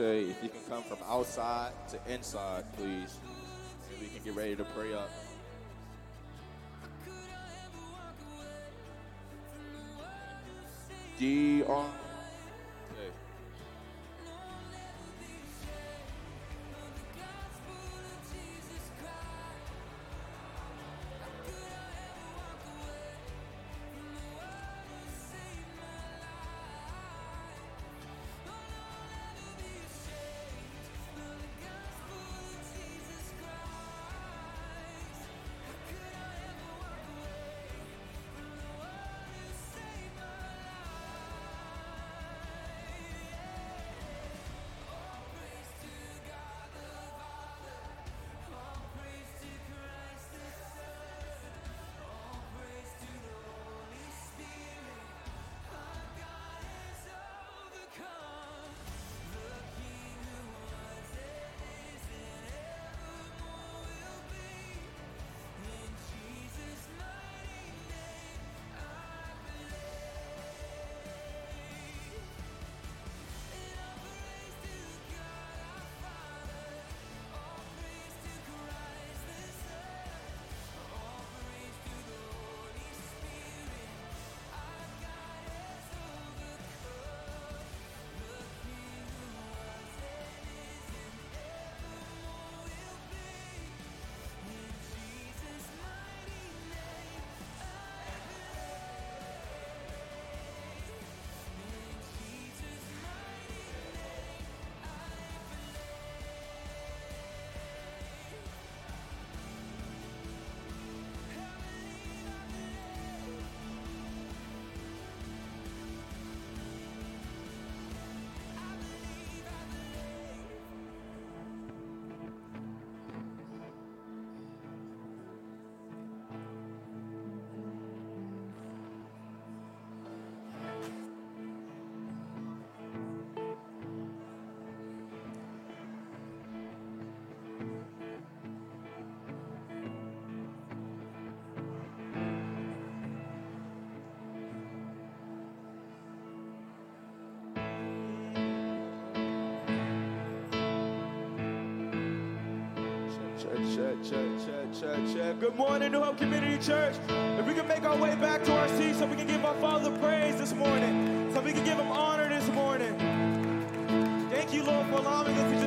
If you can come from outside to inside, please, and we can get ready to pray up. DR Good morning, New Hope Community Church. If we can make our way back to our seats so we can give our Father praise this morning, so we can give Him honor this morning. Thank you, Lord, for allowing us to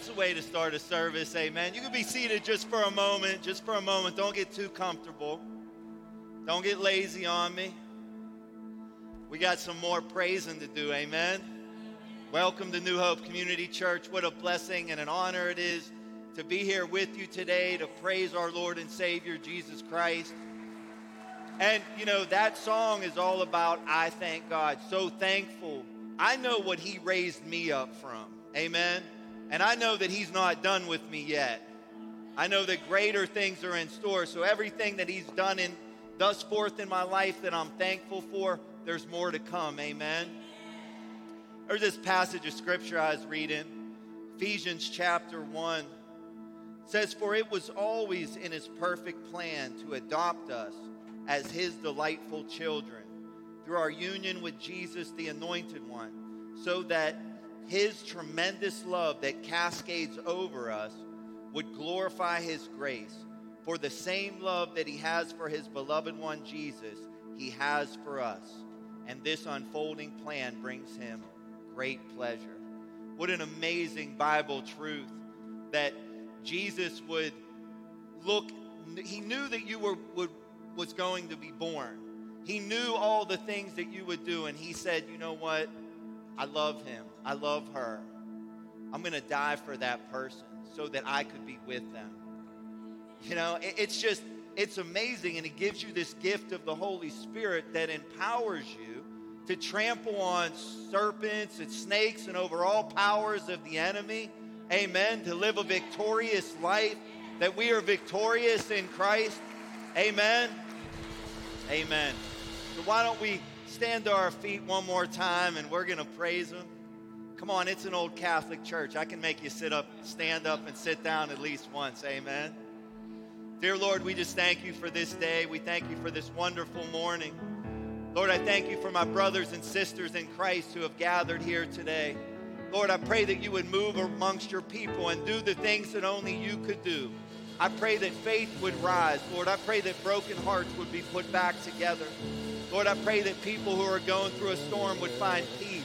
that's a way to start a service. Amen. You can be seated just for a moment, just for a moment. Don't get too comfortable. Don't get lazy on me. We got some more praising to do. Amen. Welcome to New Hope Community Church. What a blessing and an honor it is to be here with you today to praise our Lord and Savior, Jesus Christ. And, you know, that song is all about I thank God. So thankful. I know what He raised me up from. Amen. And I know that He's not done with me yet. I know that greater things are in store. So everything that He's done in thus forth in my life that I'm thankful for, there's more to come. Amen. There's this passage of scripture I was reading, Ephesians chapter 1 says, For it was always in his perfect plan to adopt us as his delightful children through our union with Jesus, the anointed one, so that his tremendous love that cascades over us would glorify his grace. For the same love that he has for his beloved one, Jesus, he has for us. And this unfolding plan brings him great pleasure. What an amazing Bible truth that Jesus would look, he knew that you were, would, was going to be born. He knew all the things that you would do, and he said, You know what? I love him. I love her. I'm going to die for that person so that I could be with them. You know, it- it's just, it's amazing, and it gives you this gift of the Holy Spirit that empowers you to trample on serpents and snakes and over all powers of the enemy. Amen. To live a victorious life, that we are victorious in Christ. Amen. Amen. So why don't we stand to our feet one more time and we're going to praise him. Come on, it's an old Catholic church. I can make you sit up, stand up and sit down at least once. Amen. Dear Lord, we just thank you for this day. We thank you for this wonderful morning. Lord, I thank you for my brothers and sisters in Christ who have gathered here today. Lord, I pray that you would move amongst your people and do the things that only you could do. I pray that faith would rise. Lord, I pray that broken hearts would be put back together. Lord, I pray that people who are going through a storm would find peace.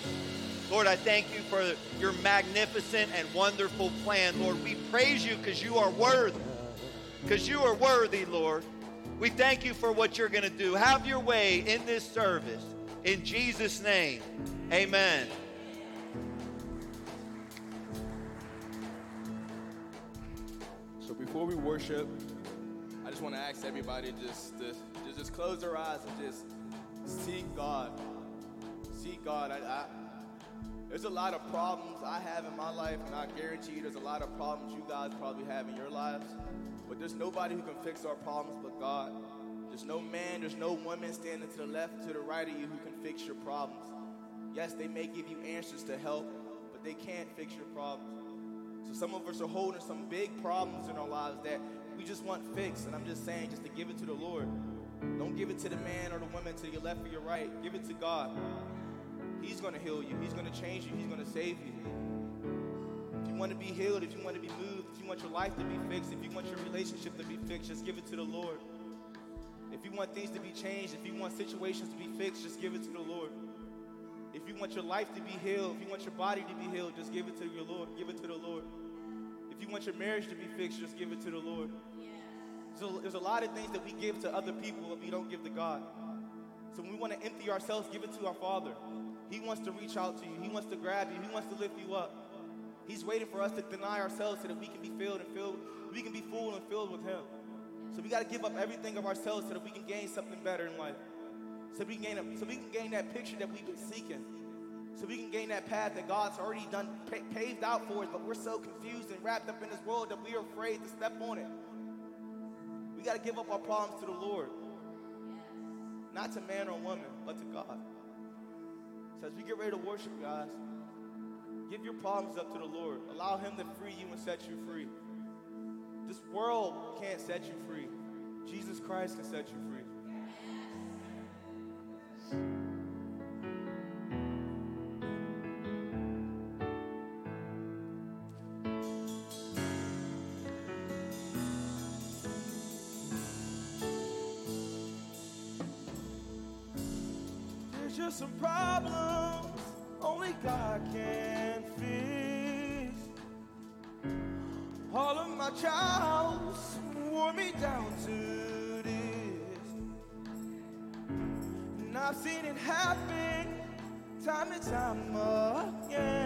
Lord, I thank you for your magnificent and wonderful plan. Lord, we praise you because you are worthy. Because you are worthy, Lord. We thank you for what you're going to do. Have your way in this service. In Jesus' name, amen. So before we worship, I just want to ask everybody just to, to just close their eyes and just seek God. Seek God. I, I, there's a lot of problems I have in my life, and I guarantee you there's a lot of problems you guys probably have in your lives. But there's nobody who can fix our problems but God. There's no man, there's no woman standing to the left, to the right of you who can fix your problems. Yes, they may give you answers to help, but they can't fix your problems. So some of us are holding some big problems in our lives that we just want fixed, And I'm just saying, just to give it to the Lord. Don't give it to the man or the woman to your left or your right. Give it to God. He's going to heal you. He's going to change you. He's going to save you. If you want to be healed, if you want to be moved, if you want your life to be fixed, if you want your relationship to be fixed, just give it to the Lord. If you want things to be changed, if you want situations to be fixed, just give it to the Lord. If you want your life to be healed, if you want your body to be healed, just give it to your Lord. Give it to the Lord. If you want your marriage to be fixed, just give it to the Lord. So there's a lot of things that we give to other people that we don't give to God. So when we want to empty ourselves, give it to our Father. He wants to reach out to you. He wants to grab you. He wants to lift you up. He's waiting for us to deny ourselves so that we can be filled and filled. We can be full and filled with Him. So we got to give up everything of ourselves so that we can gain something better in life. So we can gain, a, so we can gain that picture that we've been seeking. So we can gain that path that God's already done paved out for us. But we're so confused and wrapped up in this world that we are afraid to step on it. Got to give up our problems to the Lord, not to man or woman, but to God. So as we get ready to worship, guys, give your problems up to the Lord. Allow Him to free you and set you free. This world can't set you free. Jesus Christ can set you free. Some problems only God can fix. All of my trials wore me down to this. And I've seen it happen time and time again.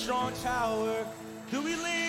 Strong tower. Do we lean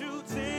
you take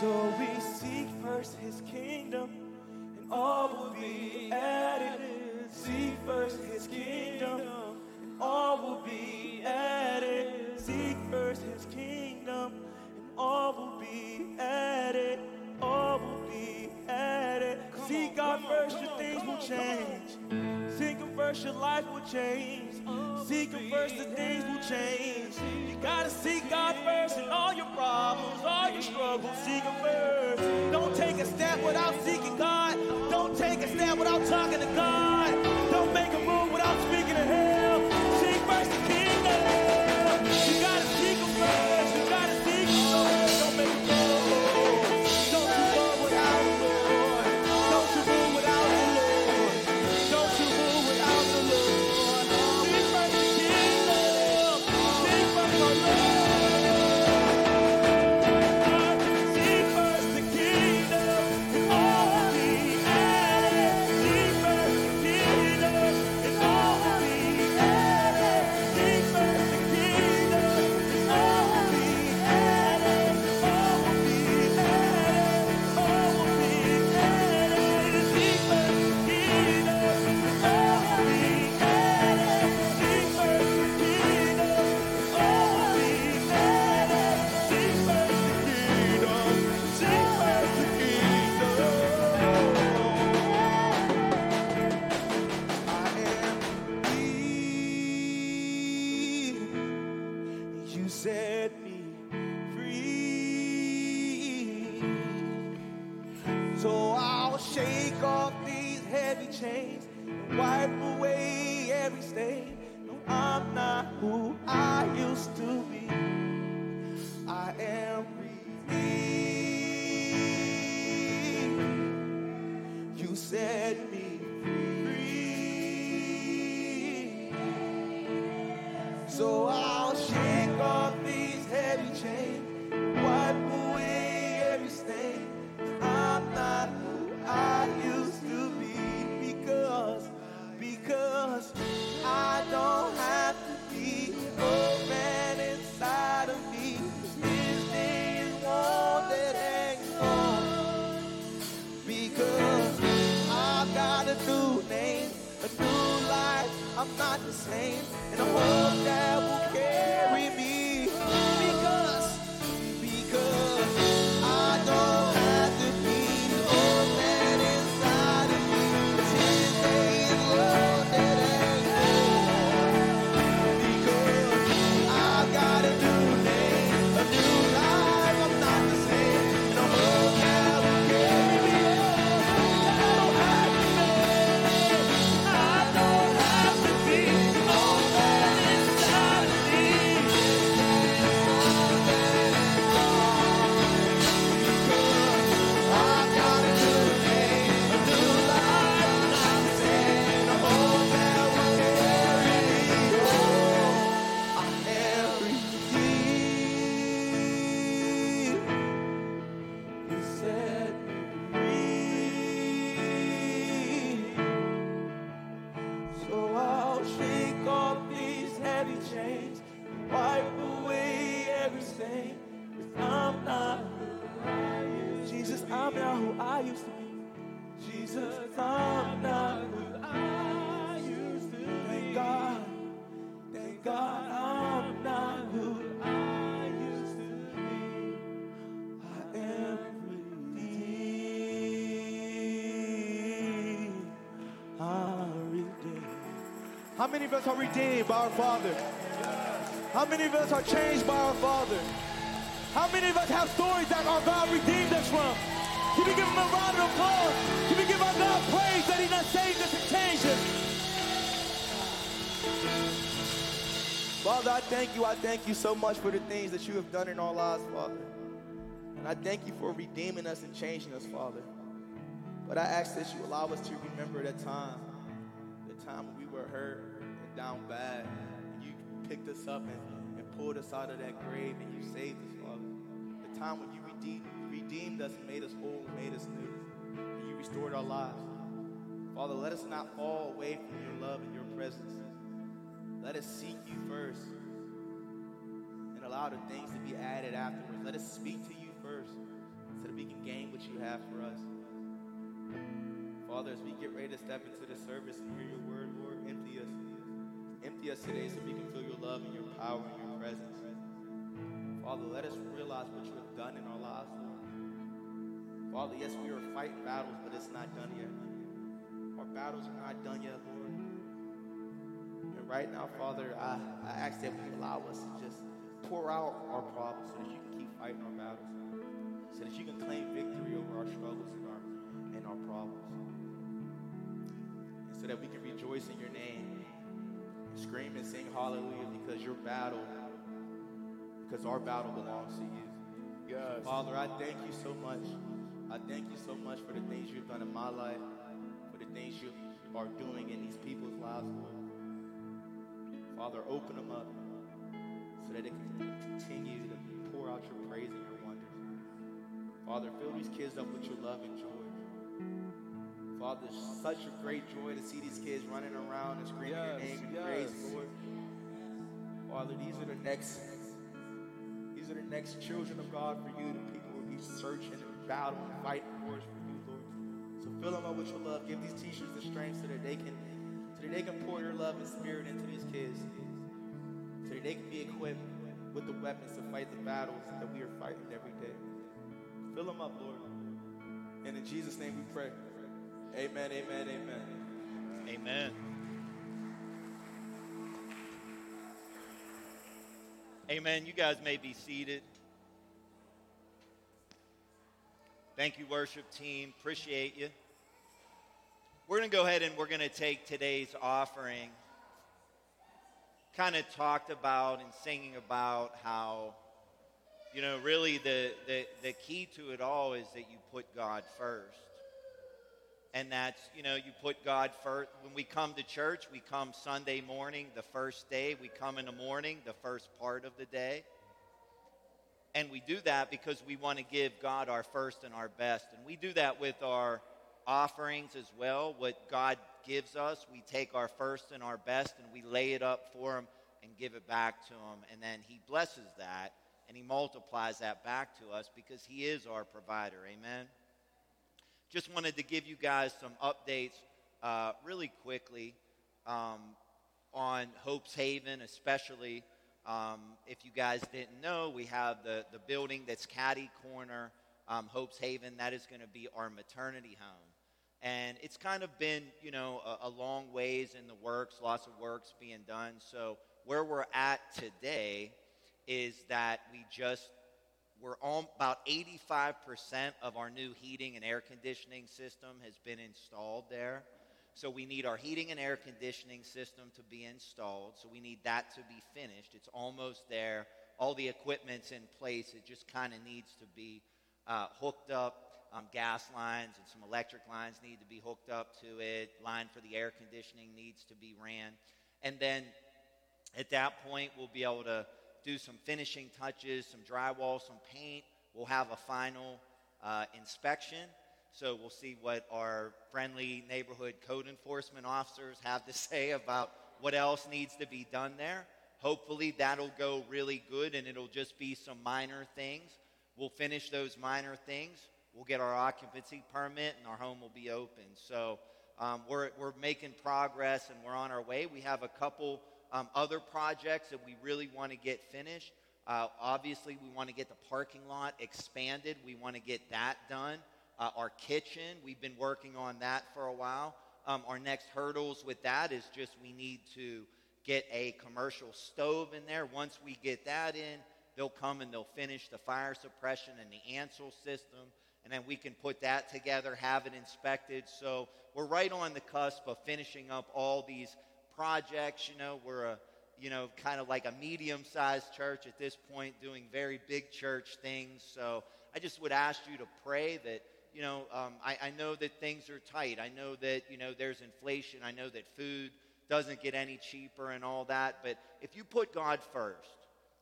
So we seek first his kingdom, and all will be added. Seek first his kingdom, and all will be added. Seek first his kingdom, and all will be added. All will be added. Seek God first, your things will change. Seek him first, your life will change. Seek him first, the things will change. You gotta seek God first in all your problems, all your struggles. Seek him first. Don't take a step without seeking God. Don't take a step without talking to God. I'm not the same, and a hope that will many of us are redeemed by our Father? How many of us are changed by our Father? How many of us have stories that our God redeemed us from? Can we give him a round of applause? Can we give our God praise that he done saved us and changed us? Father, I thank you. I thank you so much for the things that you have done in our lives, Father. And I thank you for redeeming us and changing us, Father. But I ask that you allow us to remember that time, the time when we were hurt down bad. And you picked us up and, and pulled us out of that grave and you saved us, Father. The time when you redeemed, redeemed us made us whole, made us new, and you restored our lives. Father, let us not fall away from your love and your presence. Let us seek you first and allow the things to be added afterwards. Let us speak to you first so that we can gain what you have for us. Father, as we get ready to step into the service and hear your word, Lord, empty us. Empty us today so we can feel your love and your power and your presence. Father, let us realize what you have done in our lives, Lord. Father, yes, we are fighting battles, but it's not done yet. Our battles are not done yet, Lord. And right now, Father, I, I ask that you allow us to just pour out our problems so that you can keep fighting our battles. So that you can claim victory over our struggles and our and our problems. And so that we can rejoice in your name scream and sing hallelujah because your battle, because our battle belongs to you. Yes. Father, I thank you so much. I thank you so much for the things you've done in my life, for the things you are doing in these people's lives, Lord. Father, open them up so that they can continue to pour out your praise and your wonders. Father, fill these kids up with your love and joy. Father, it's such a great joy to see these kids running around and screaming your name and yes. praise, Lord. Father, these are the next these are the next children of God for you, the people who will be searching and battling and fighting wars for you, Lord. So fill them up with your love. Give these teachers the strength so that they can so that they can pour your love and spirit into these kids. So that they can be equipped with the weapons to fight the battles that we are fighting every day. Fill them up, Lord. And in Jesus' name we pray. Amen, amen, amen. Amen. Amen. You guys may be seated. Thank you, worship team. Appreciate you. We're going to go ahead and we're going to take today's offering. Kind of talked about and singing about how, you know, really the, the, the key to it all is that you put God first and that's you know you put god first when we come to church we come sunday morning the first day. We come in the morning the first part of the day. And we do that because we want to give god our first and our best. And we do that with our offerings as well what god gives us. We take our first and our best and we lay it up for him and give it back to him. And then he blesses that and he multiplies that back to us because he is our provider. Amen just wanted to give you guys some updates uh, really quickly um, on Hope's Haven, especially. Um, if you guys didn't know, we have the, the building that's caddy corner, um, Hope's Haven. That is going to be our maternity home. And it's kind of been, you know, a, a long ways in the works, lots of works being done. So where we're at today is that we just we're on about 85% of our new heating and air conditioning system has been installed there. So we need our heating and air conditioning system to be installed. So we need that to be finished. It's almost there. All the equipment's in place. It just kind of needs to be uh, hooked up. Um, gas lines and some electric lines need to be hooked up to it. Line for the air conditioning needs to be ran. And then at that point, we'll be able to do some finishing touches, some drywall, some paint. We'll have a final uh, inspection. So we'll see what our friendly neighborhood code enforcement officers have to say about what else needs to be done there. Hopefully, that'll go really good and it'll just be some minor things. We'll finish those minor things. We'll get our occupancy permit and our home will be open. So um, we're, we're making progress and we're on our way. We have a couple um, other projects that we really want to get finished. Uh, obviously, we want to get the parking lot expanded. We want to get that done. Uh, our kitchen, we've been working on that for a while. Um, our next hurdles with that is just we need to get a commercial stove in there. Once we get that in, they'll come and they'll finish the fire suppression and the Ansul system, and then we can put that together, have it inspected. So we're right on the cusp of finishing up all these projects. You know, we're a you know kind of like a medium-sized church at this point, doing very big church things. So I just would ask you to pray that you know um, I, I know that things are tight. I know that you know there's inflation. I know that food doesn't get any cheaper and all that. But if you put God first,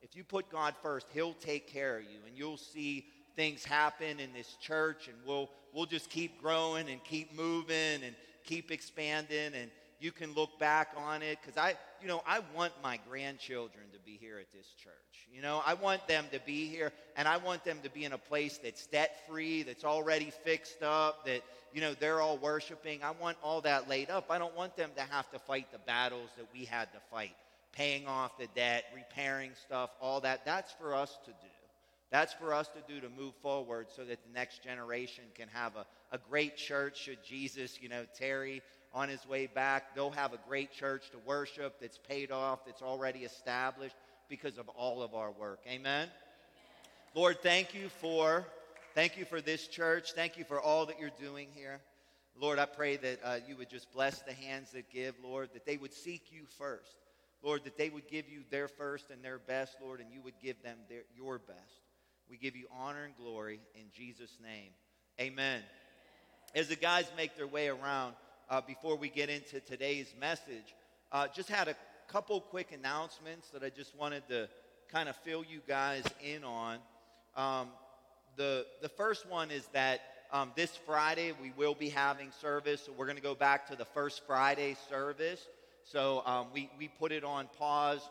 if you put God first, He'll take care of you, and you'll see things happen in this church, and we'll we'll just keep growing and keep moving and keep expanding, and you can look back on it because I, you know, I want my grandchildren to be here at this church. You know, I want them to be here, and I want them to be in a place that's debt free, that's already fixed up, that, you know, they're all worshiping. I want all that laid up. I don't want them to have to fight the battles that we had to fight, paying off the debt, repairing stuff, all that. That's for us to do. That's for us to do to move forward so that the next generation can have a, a great church should Jesus, you know, tarry on his way back. They'll have a great church to worship that's paid off, that's already established because of all of our work. Amen. Lord, thank you for thank you for this church. Thank you for all that you're doing here. Lord, I pray that uh, you would just bless the hands that give, Lord, that they would seek you first. Lord, that they would give you their first and their best, Lord, and you would give them their, your best. We give you honor and glory in Jesus' name. Amen. As the guys make their way around, uh, before we get into today's message, uh, just had a couple quick announcements that I just wanted to kind of fill you guys in on. Um, the, the first one is that um, this Friday we will be having service, so we're going to go back to the first Friday service. So um, we, we put it on pause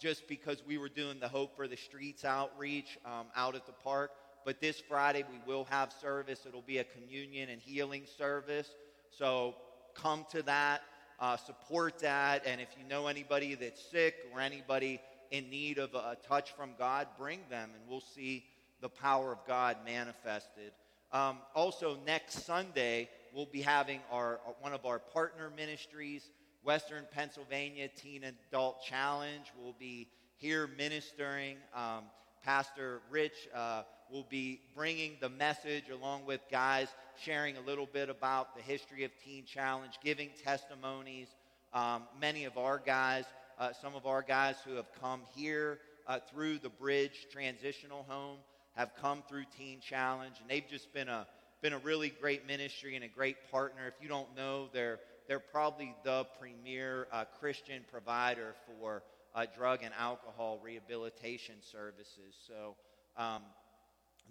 just because we were doing the Hope for the Streets outreach um, out at the park. But this Friday we will have service. It'll be a communion and healing service. So come to that, uh, support that, and if you know anybody that's sick or anybody in need of a, touch from God, bring them, and we'll see the power of God manifested. Um, also, next Sunday, we'll be having our one of our partner ministries, Western Pennsylvania Teen Adult Challenge. We'll be here ministering. Um, Pastor Rich uh, will be bringing the message along with guys sharing a little bit about the history of Teen Challenge, giving testimonies. Um, many of our guys, uh, some of our guys who have come here uh, through the Bridge Transitional Home, have come through Teen Challenge, and they've just been a been a really great ministry and a great partner. If you don't know, they're they're probably the premier uh, Christian provider for uh, drug and alcohol rehabilitation services. So um,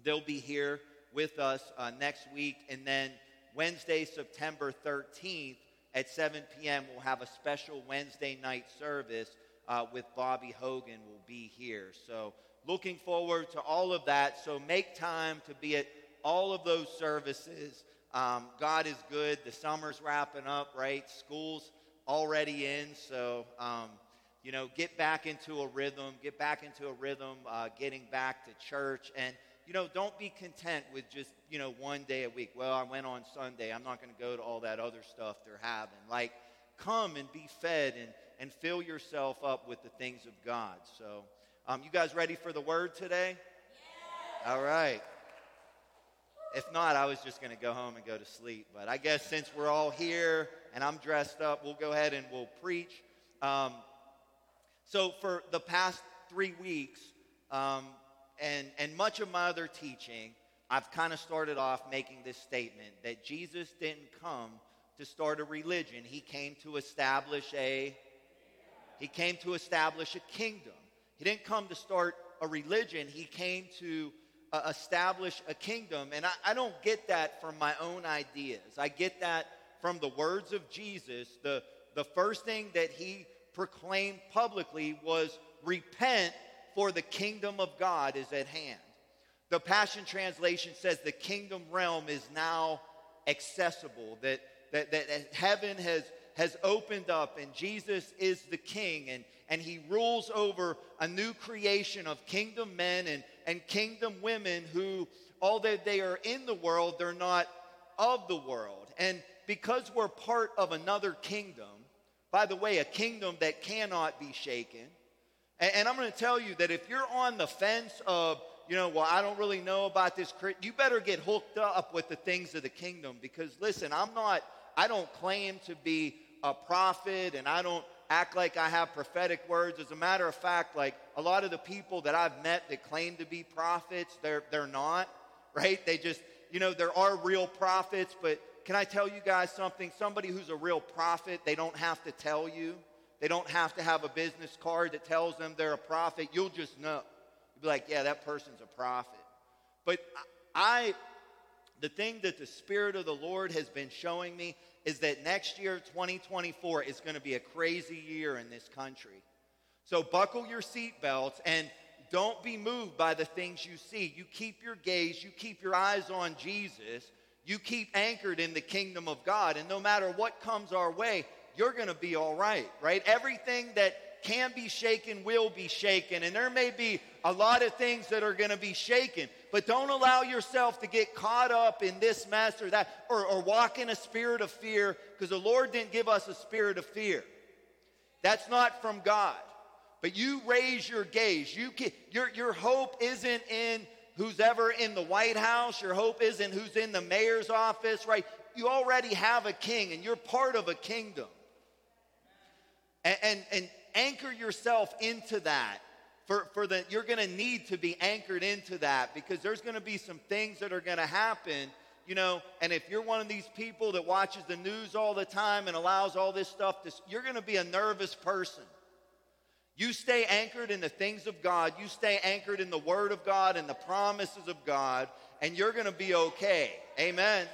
they'll be here with us uh, next week. And then Wednesday, September 13th at 7 p.m., we'll have a special Wednesday night service uh, with Bobby Hogan will be here. So looking forward to all of that. So make time to be at all of those services. Um, God is good. The summer's wrapping up, right? School's already in. So, um, you know, get back into a rhythm, get back into a rhythm, uh, getting back to church. And, you know, don't be content with just, you know, one day a week. Well, I went on Sunday. I'm not going to go to all that other stuff they're having. Like, come and be fed and, and fill yourself up with the things of God. So, um, you guys ready for the word today? Yeah. All right. If not, I was just going to go home and go to sleep. But I guess since we're all here and I'm dressed up, we'll go ahead and we'll preach. Um, so, for the past three weeks, um, and, and much of my other teaching, I've kind of started off making this statement that Jesus didn't come to start a religion. He came to establish a he came to establish a kingdom. He didn't come to start a religion. He came to uh, establish a kingdom. And I, I don't get that from my own ideas. I get that from the words of Jesus. The, the first thing that he proclaimed publicly was repent for the kingdom of God is at hand. The Passion Translation says the kingdom realm is now accessible, that, that, that heaven has, has opened up and Jesus is the king and, and he rules over a new creation of kingdom men and, and kingdom women who, although they are in the world, they're not of the world. And because we're part of another kingdom, by the way, a kingdom that cannot be shaken, and, and I'm going to tell you that if you're on the fence of, you know, well, I don't really know about this, you better get hooked up with the things of the kingdom because, listen, I'm not, I don't claim to be a prophet and I don't act like I have prophetic words. As a matter of fact, like a lot of the people that I've met that claim to be prophets, they're, they're not, right? They just, you know, there are real prophets, but can I tell you guys something? Somebody who's a real prophet, they don't have to tell you. They don't have to have a business card that tells them they're a prophet. You'll just know. You'll be like, yeah, that person's a prophet. But I, the thing that the Spirit of the Lord has been showing me is that next year, 2024, is going to be a crazy year in this country. So buckle your seatbelts and don't be moved by the things you see. You keep your gaze, you keep your eyes on Jesus, you keep anchored in the kingdom of God. And no matter what comes our way, you're going to be all right, right? Everything that can be shaken will be shaken. And there may be a lot of things that are going to be shaken, but don't allow yourself to get caught up in this mess or that, or, or walk in a spirit of fear, because the Lord didn't give us a spirit of fear. That's not from God. But you raise your gaze. You can, your, your hope isn't in who's ever in the White House. Your hope isn't who's in the mayor's office, right? You already have a king and you're part of a kingdom. And, and, and anchor yourself into that. For, for the, you're going to need to be anchored into that because there's going to be some things that are going to happen you know, and if you're one of these people that watches the news all the time and allows all this stuff to, you're going to be a nervous person. You stay anchored in the things of God, you stay anchored in the Word of God and the promises of God, and you're going to be okay. Amen.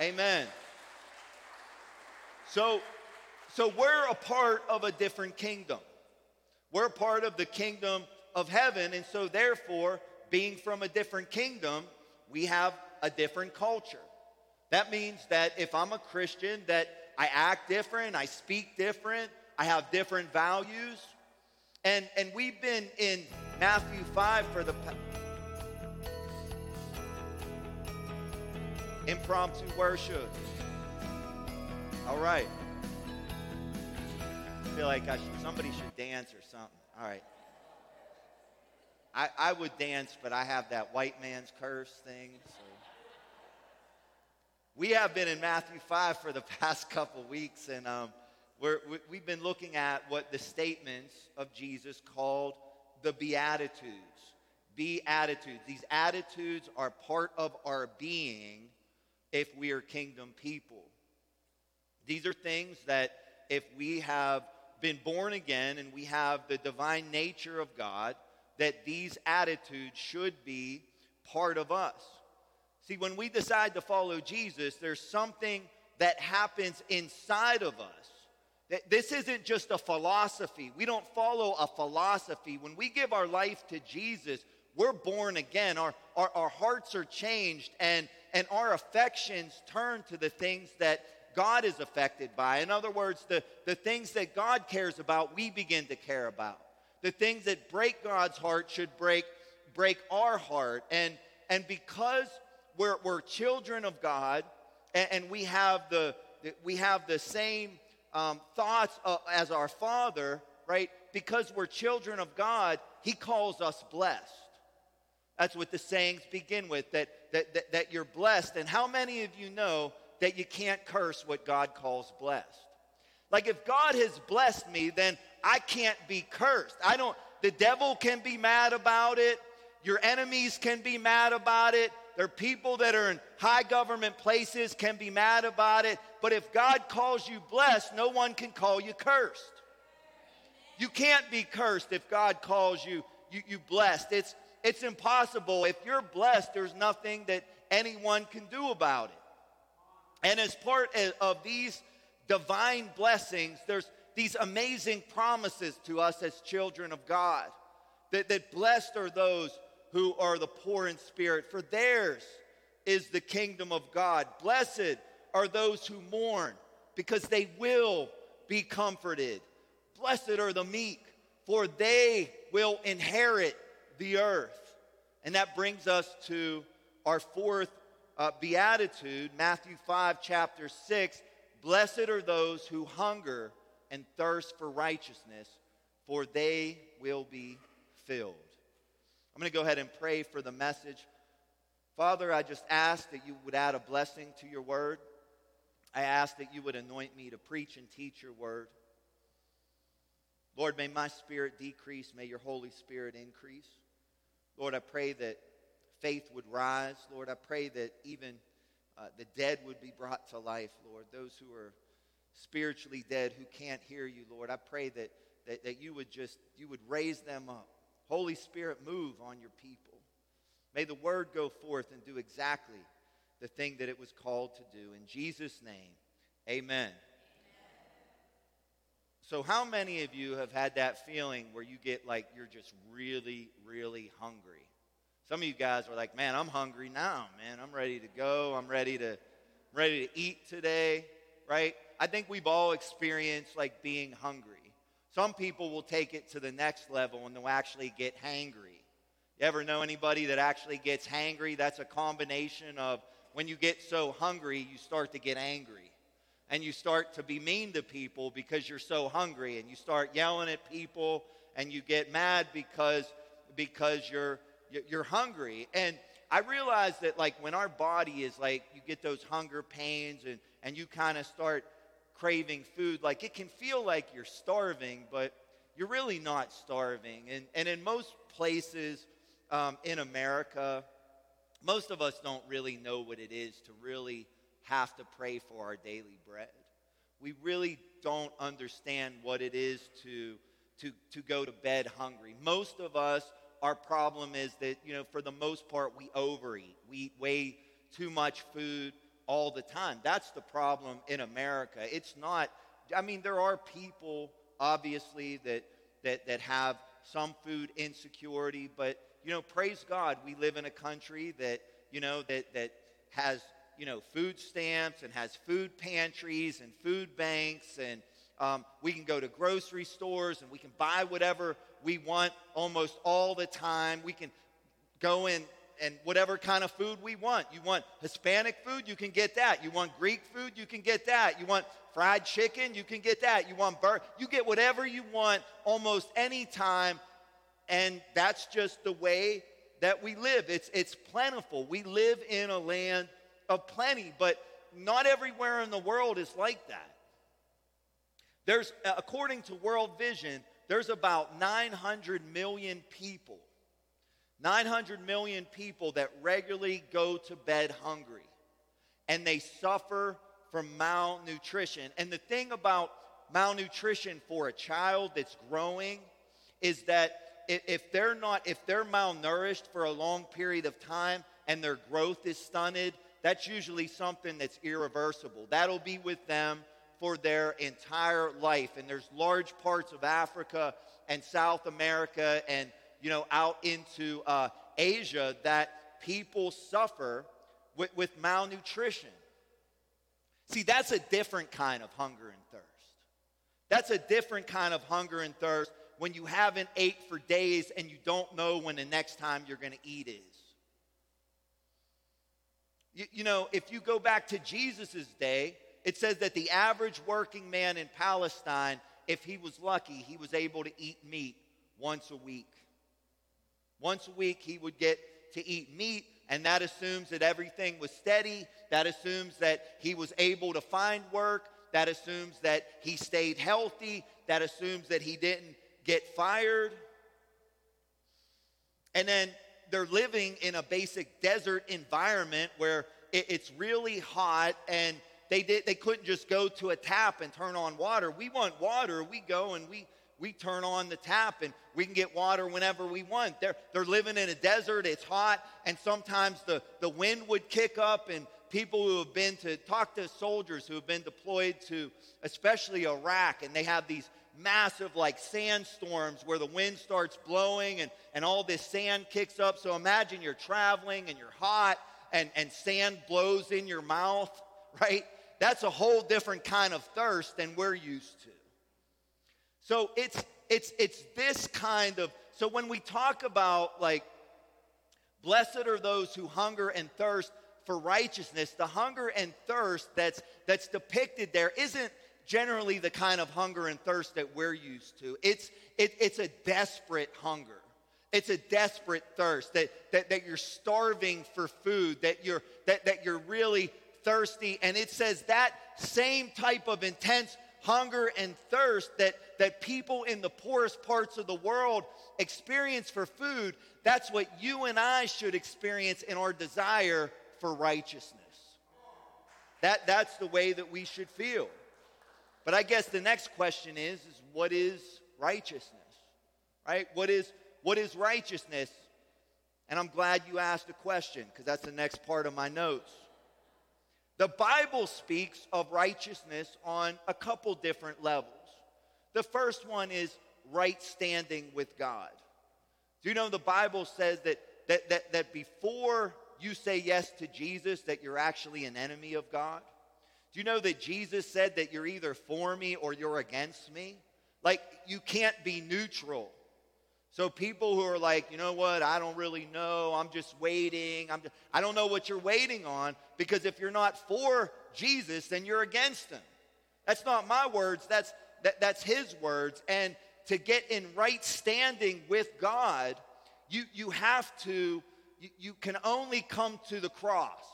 Amen. So, so we're a part of a different kingdom. We're part of the kingdom of heaven, and so therefore, being from a different kingdom, we have a different culture. That means that if I'm a Christian, that I act different, I speak different, I have different values. And, and we've been in Matthew 5 for the impromptu worship. All right. Feel like I should, somebody should dance or something. All right. I, I would dance, but I have that white man's curse thing. So. We have been in Matthew 5 for the past couple weeks, and um, we're, we've been looking at what the statements of Jesus called the Beatitudes. Beatitudes. These attitudes are part of our being if we are kingdom people. These are things that if we have been born again and we have the divine nature of God, that these attitudes should be part of us. See, when we decide to follow Jesus, there's something that happens inside of us. That This isn't just a philosophy. We don't follow a philosophy. When we give our life to Jesus, we're born again. Our, our, our hearts are changed, and, and our affections turn to the things that God is affected by. In other words, the, the things that God cares about, we begin to care about. The things that break God's heart should break, break our heart. And, and because we're, we're children of God and, and we, have the, we have the same um, thoughts uh, as our Father, right? Because we're children of God, He calls us blessed. That's what the sayings begin with that, that, that, that you're blessed. And how many of you know that you can't curse what God calls blessed? Like if God has blessed me, then I can't be cursed. I don't, the devil can be mad about it. Your enemies can be mad about it. There are people that are in high government places can be mad about it. But if God calls you blessed, no one can call you cursed. You can't be cursed if God calls you, you, you blessed. It's, it's impossible. If you're blessed, there's nothing that anyone can do about it. And as part of these divine blessings, there's these amazing promises to us as children of God. That, that blessed are those who are the poor in spirit, for theirs is the kingdom of God. Blessed are those who mourn, because they will be comforted. Blessed are the meek, for they will inherit the earth. And that brings us to our fourth uh, beatitude, Matthew 5, chapter 6. Blessed are those who hunger and thirst for righteousness, for they will be filled. I'm going to go ahead and pray for the message. Father, I just ask that you would add a blessing to your word. I ask that you would anoint me to preach and teach your word. Lord, may my spirit decrease, may your Holy Spirit increase. Lord, I pray that faith would rise. Lord, I pray that even uh, the dead would be brought to life, Lord. Those who are spiritually dead, who can't hear you, Lord, I pray that, that, that you would just, you would raise them up. Holy Spirit, move on your people. May the word go forth and do exactly the thing that it was called to do. In Jesus' name, amen. amen. So, how many of you have had that feeling where you get like you're just really, really hungry? Some of you guys were like, man, I'm hungry now, man. I'm ready to go. I'm ready to, I'm ready to eat today, right? I think we've all experienced like being hungry. Some people will take it to the next level and they'll actually get hangry. You ever know anybody that actually gets hangry? That's a combination of when you get so hungry, you start to get angry. And you start to be mean to people because you're so hungry. And you start yelling at people and you get mad because, because you're, you're hungry. And I realize that, like, when our body is like, you get those hunger pains and, and you kind of start craving food, like, it can feel like you're starving, but you're really not starving. And, and in most places um, in America, most of us don't really know what it is to really have to pray for our daily bread. We really don't understand what it is to, to, to go to bed hungry. Most of us, our problem is that, you know, for the most part, we overeat. We way too much food all the time. That's the problem in America. It's not, I mean, there are people, obviously, that, that, that have some food insecurity, but, you know, praise God, we live in a country that, you know, that, that has you know, food stamps and has food pantries and food banks and um, we can go to grocery stores and we can buy whatever we want almost all the time. We can go in and whatever kind of food we want. You want Hispanic food, you can get that. You want Greek food, you can get that. You want fried chicken, you can get that. You want burger, you get whatever you want almost any time. And that's just the way that we live. It's, it's plentiful. We live in a land of plenty, but not everywhere in the world is like that. There's, according to World Vision, there's about 900 million people, 900 million people that regularly go to bed hungry and they suffer from malnutrition. And the thing about malnutrition for a child that's growing is that if they're not if they're malnourished for a long period of time and their growth is stunted that's usually something that's irreversible. That'll be with them for their entire life. And there's large parts of Africa and South America and, you know, out into uh, Asia that people suffer with, with malnutrition. See, that's a different kind of hunger and thirst. That's a different kind of hunger and thirst when you haven't ate for days and you don't know when the next time you're going to eat is. You, you know, if you go back to Jesus' day, it says that the average working man in Palestine, if he was lucky, he was able to eat meat once a week. Once a week, he would get to eat meat, and that assumes that everything was steady. That assumes that he was able to find work. That assumes that he stayed healthy. That assumes that he didn't get fired. And then they're living in a basic desert environment where it's really hot and they, did, they couldn't just go to a tap and turn on water. We want water. We go and we, we turn on the tap and we can get water whenever we want. They're, they're living in a desert, it's hot, and sometimes the, the wind would kick up, and people who have been to talk to soldiers who have been deployed to especially Iraq, and they have these massive like sandstorms where the wind starts blowing and, and all this sand kicks up. So imagine you're traveling and you're hot and, and sand blows in your mouth, right? That's a whole different kind of thirst than we're used to. So it's it's it's this kind of so when we talk about like blessed are those who hunger and thirst for righteousness, the hunger and thirst that's that's depicted there isn't generally the kind of hunger and thirst that we're used to. It's, it, it's a desperate hunger. It's a desperate thirst that, that, that you're starving for food, that you're, that, that you're really thirsty. And it says that same type of intense hunger and thirst that, that people in the poorest parts of the world experience for food, that's what you and I should experience in our desire for righteousness. That, that's the way that we should feel. But I guess the next question is, is what is righteousness? Right? What is, what is righteousness? And I'm glad you asked the question because that's the next part of my notes. The Bible speaks of righteousness on a couple different levels. The first one is right standing with God. Do you know the Bible says that, that, that, that before you say yes to Jesus, that you're actually an enemy of God? Do you know that Jesus said that you're either for me or you're against me? Like, you can't be neutral. So people who are like, you know what, I don't really know, I'm just waiting, I'm just, I don't know what you're waiting on, because if you're not for Jesus, then you're against him. That's not my words, that's, that, that's his words. And to get in right standing with God, you, you have to, you, you can only come to the cross.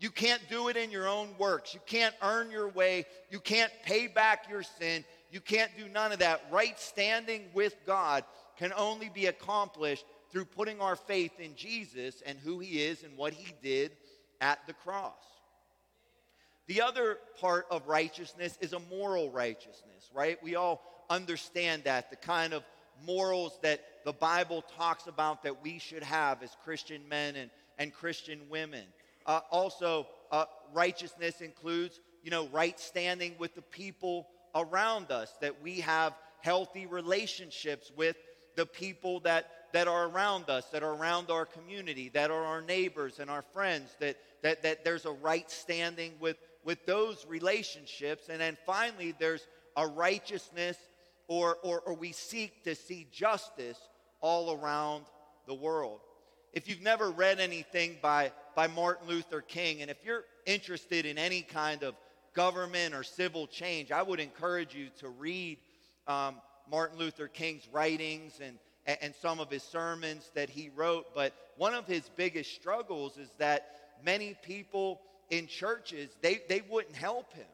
You can't do it in your own works. You can't earn your way. You can't pay back your sin. You can't do none of that. Right standing with God can only be accomplished through putting our faith in Jesus and who he is and what he did at the cross. The other part of righteousness is a moral righteousness, right? We all understand that, the kind of morals that the Bible talks about that we should have as Christian men and, and Christian women. Uh, also, uh, righteousness includes, you know, right standing with the people around us, that we have healthy relationships with the people that, that are around us, that are around our community, that are our neighbors and our friends, that, that, that there's a right standing with, with those relationships. And then finally, there's a righteousness or, or, or we seek to see justice all around the world. If you've never read anything by, by Martin Luther King, and if you're interested in any kind of government or civil change, I would encourage you to read um, Martin Luther King's writings and, and some of his sermons that he wrote. But one of his biggest struggles is that many people in churches, they, they wouldn't help him.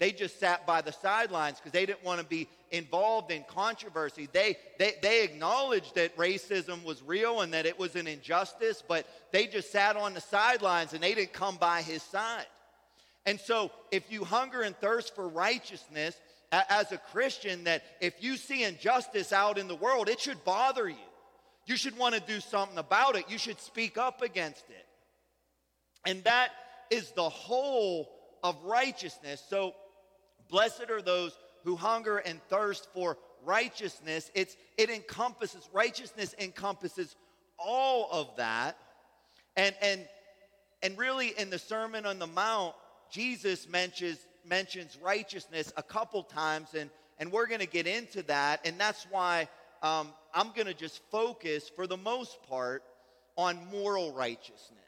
They just sat by the sidelines because they didn't want to be involved in controversy. They, they, they acknowledged that racism was real and that it was an injustice, but they just sat on the sidelines and they didn't come by his side. And so, if you hunger and thirst for righteousness, as a Christian that if you see injustice out in the world, it should bother you. You should want to do something about it. You should speak up against it. And that is the whole of righteousness. So, blessed are those who hunger and thirst for righteousness. It's, it encompasses, righteousness encompasses all of that. And, and, and really, in the Sermon on the Mount, Jesus mentions mentions righteousness a couple times, and, and we're going to get into that. And that's why um, I'm going to just focus, for the most part, on moral righteousness.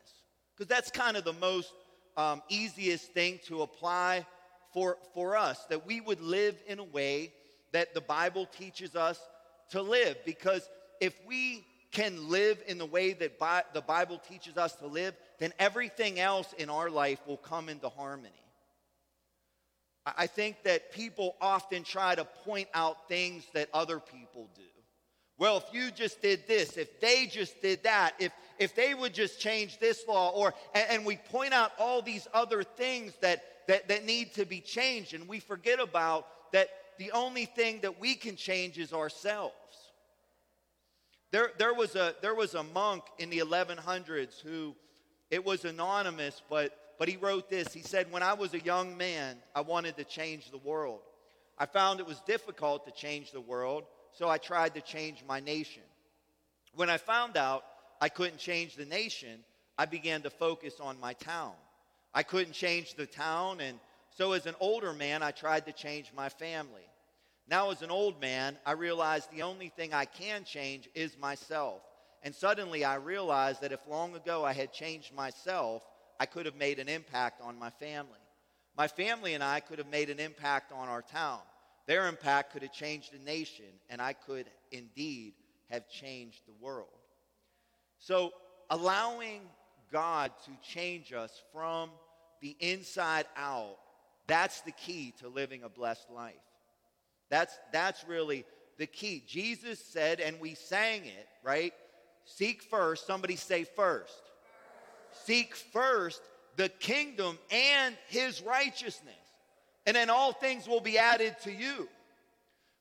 Because that's kind of the most um, easiest thing to apply for, for us, that we would live in a way that the Bible teaches us to live. Because if we can live in the way that Bi- the Bible teaches us to live, then everything else in our life will come into harmony. I think that people often try to point out things that other people do. Well, if you just did this, if they just did that, if, if they would just change this law, or and, and we point out all these other things that, that, that need to be changed, and we forget about that the only thing that we can change is ourselves. There, there, was a, there was a monk in the 1100s who, it was anonymous, but but he wrote this. He said, When I was a young man, I wanted to change the world. I found it was difficult to change the world, so I tried to change my nation. When I found out I couldn't change the nation, I began to focus on my town. I couldn't change the town, and so as an older man, I tried to change my family. Now, as an old man, I realized the only thing I can change is myself. And suddenly I realized that if long ago I had changed myself, I could have made an impact on my family. My family and I could have made an impact on our town. Their impact could have changed a nation, and I could indeed have changed the world. So, allowing God to change us from the inside out, that's the key to living a blessed life. That's, that's really the key. Jesus said, and we sang it, right? Seek first. Somebody say first seek first the kingdom and his righteousness, and then all things will be added to you.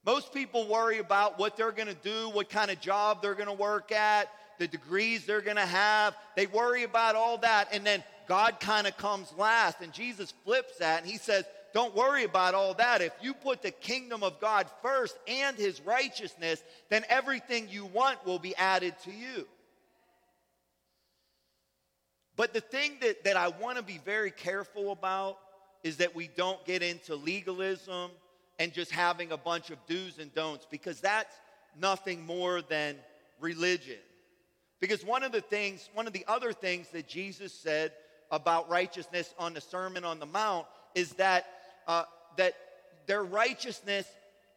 Most people worry about what they're going to do, what kind of job they're going to work at, the degrees they're going to have. They worry about all that, and then God kind of comes last, and Jesus flips that, and he says, don't worry about all that. If you put the kingdom of God first and his righteousness, then everything you want will be added to you. But the thing that, that I want to be very careful about is that we don't get into legalism and just having a bunch of do's and don'ts because that's nothing more than religion. Because one of the things, one of the other things that Jesus said about righteousness on the Sermon on the Mount is that, uh, that their righteousness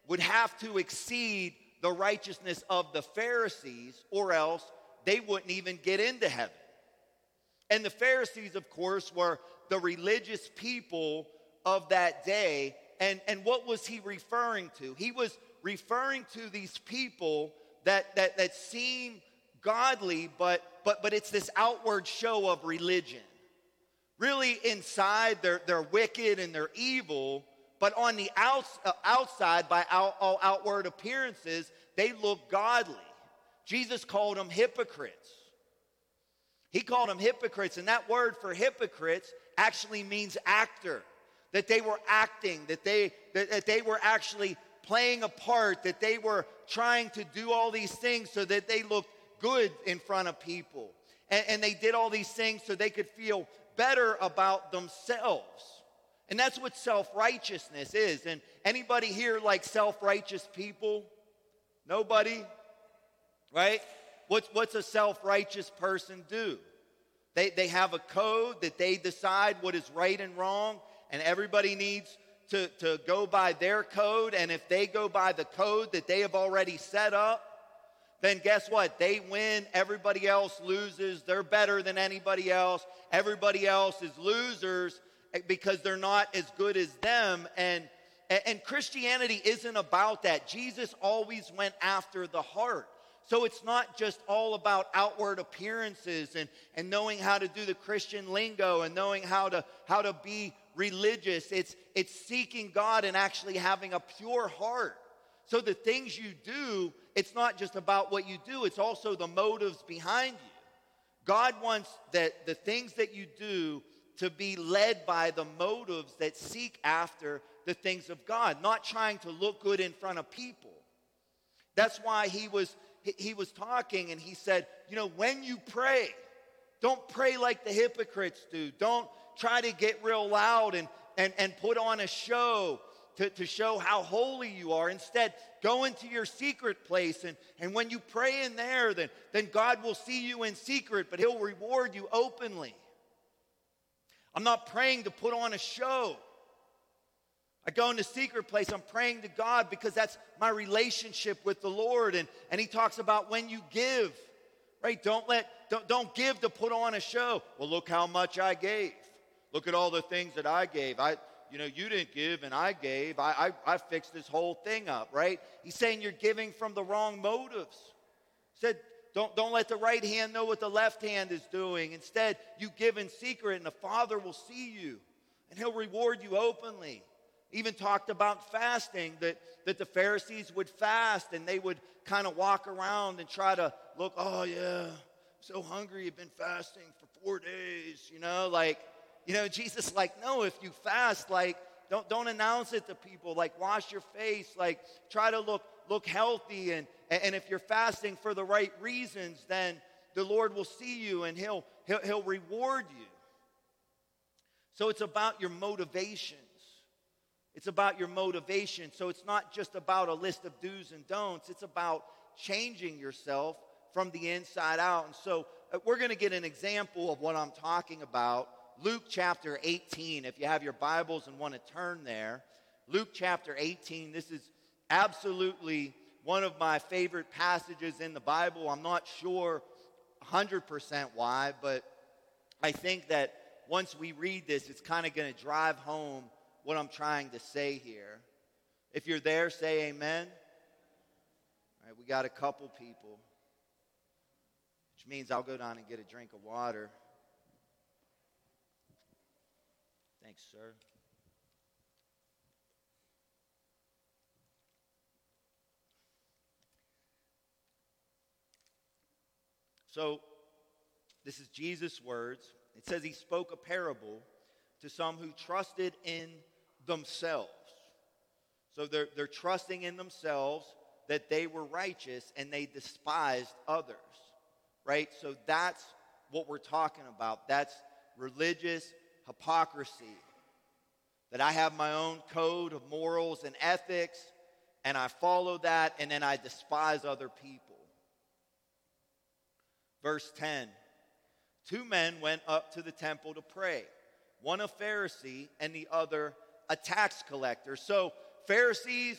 would have to exceed the righteousness of the Pharisees, or else they wouldn't even get into heaven. And the Pharisees, of course, were the religious people of that day. And, and what was he referring to? He was referring to these people that, that, that seem godly, but, but, but it's this outward show of religion. Really, inside, they're, they're wicked and they're evil, but on the outs, uh, outside, by out, all outward appearances, they look godly. Jesus called them hypocrites. He called them hypocrites, and that word for hypocrites actually means actor. That they were acting, that they, that, that they were actually playing a part, that they were trying to do all these things so that they looked good in front of people. And, and they did all these things so they could feel better about themselves. And that's what self-righteousness is. And anybody here like self-righteous people? Nobody? Right? What's, what's a self righteous person do? They, they have a code that they decide what is right and wrong, and everybody needs to, to go by their code. And if they go by the code that they have already set up, then guess what? They win, everybody else loses. They're better than anybody else. Everybody else is losers eh, because they're not as good as them. And, and Christianity isn't about that. Jesus always went after the heart. So it's not just all about outward appearances and, and knowing how to do the Christian lingo and knowing how to, how to be religious. It's, it's seeking God and actually having a pure heart. So the things you do, it's not just about what you do, it's also the motives behind you. God wants that the things that you do to be led by the motives that seek after the things of God, not trying to look good in front of people. That's why he was he was talking and he said, You know, when you pray, don't pray like the hypocrites do. Don't try to get real loud and, and, and put on a show to, to show how holy you are. Instead, go into your secret place. And, and when you pray in there, then, then God will see you in secret, but He'll reward you openly. I'm not praying to put on a show. I go in the secret place, I'm praying to God because that's my relationship with the Lord. And, and he talks about when you give, right? Don't let, don't, don't give to put on a show. Well, look how much I gave. Look at all the things that I gave. I, you know, you didn't give and I gave. I, I, I fixed this whole thing up, right? He's saying you're giving from the wrong motives. He said, don't, don't let the right hand know what the left hand is doing. Instead, you give in secret and the Father will see you and he'll reward you openly even talked about fasting that, that the pharisees would fast and they would kind of walk around and try to look oh yeah I'm so hungry you've been fasting for four days you know like you know jesus like no if you fast like don't don't announce it to people like wash your face like try to look look healthy and and if you're fasting for the right reasons then the lord will see you and he'll he'll, he'll reward you. So it's about your motivation it's about your motivation. So it's not just about a list of do's and don'ts, it's about changing yourself from the inside out. And so uh, we're going to get an example of what I'm talking about. Luke chapter 18, if you have your Bibles and want to turn there. Luke chapter 18, this is absolutely one of my favorite passages in the Bible. I'm not sure 100% why, but I think that once we read this, it's kind of going to drive home what I'm trying to say here. If you're there, say amen. All right, we got a couple people, which means I'll go down and get a drink of water. Thanks, sir. So, this is Jesus' words. It says he spoke a parable to some who trusted in themselves. So they're, they're trusting in themselves that they were righteous and they despised others, right? So that's what we're talking about. That's religious hypocrisy. That I have my own code of morals and ethics and I follow that and then I despise other people. Verse 10 Two men went up to the temple to pray, one a Pharisee and the other a tax collector. So, Pharisees,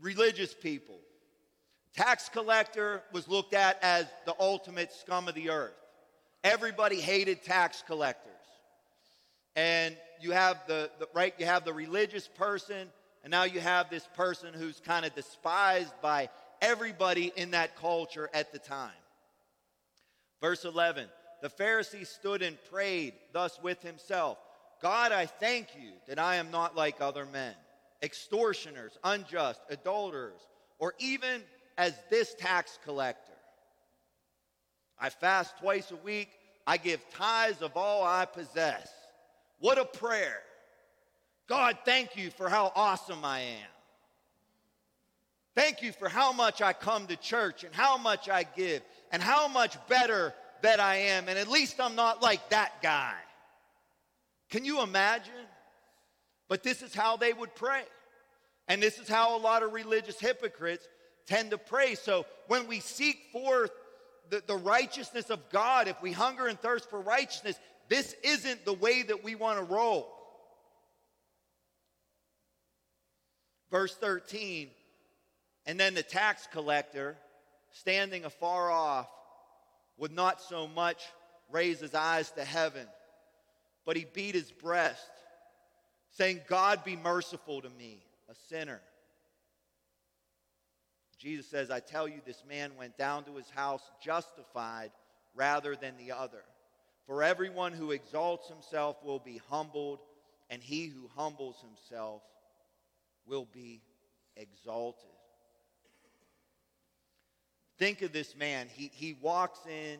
religious people. Tax collector was looked at as the ultimate scum of the earth. Everybody hated tax collectors. And you have the, the right, you have the religious person, and now you have this person who's kind of despised by everybody in that culture at the time. Verse 11 The Pharisee stood and prayed thus with himself God, I thank you that I am not like other men, extortioners, unjust, adulterers, or even as this tax collector. I fast twice a week. I give tithes of all I possess. What a prayer. God, thank you for how awesome I am. Thank you for how much I come to church and how much I give and how much better that I am. And at least I'm not like that guy. Can you imagine? But this is how they would pray. And this is how a lot of religious hypocrites tend to pray. So when we seek forth the, the righteousness of God, if we hunger and thirst for righteousness, this isn't the way that we want to roll. Verse 13, and then the tax collector, standing afar off, would not so much raise his eyes to heaven, but he beat his breast, saying, God be merciful to me, a sinner. Jesus says, I tell you, this man went down to his house justified rather than the other. For everyone who exalts himself will be humbled, and he who humbles himself will be exalted. Think of this man. He, he walks in,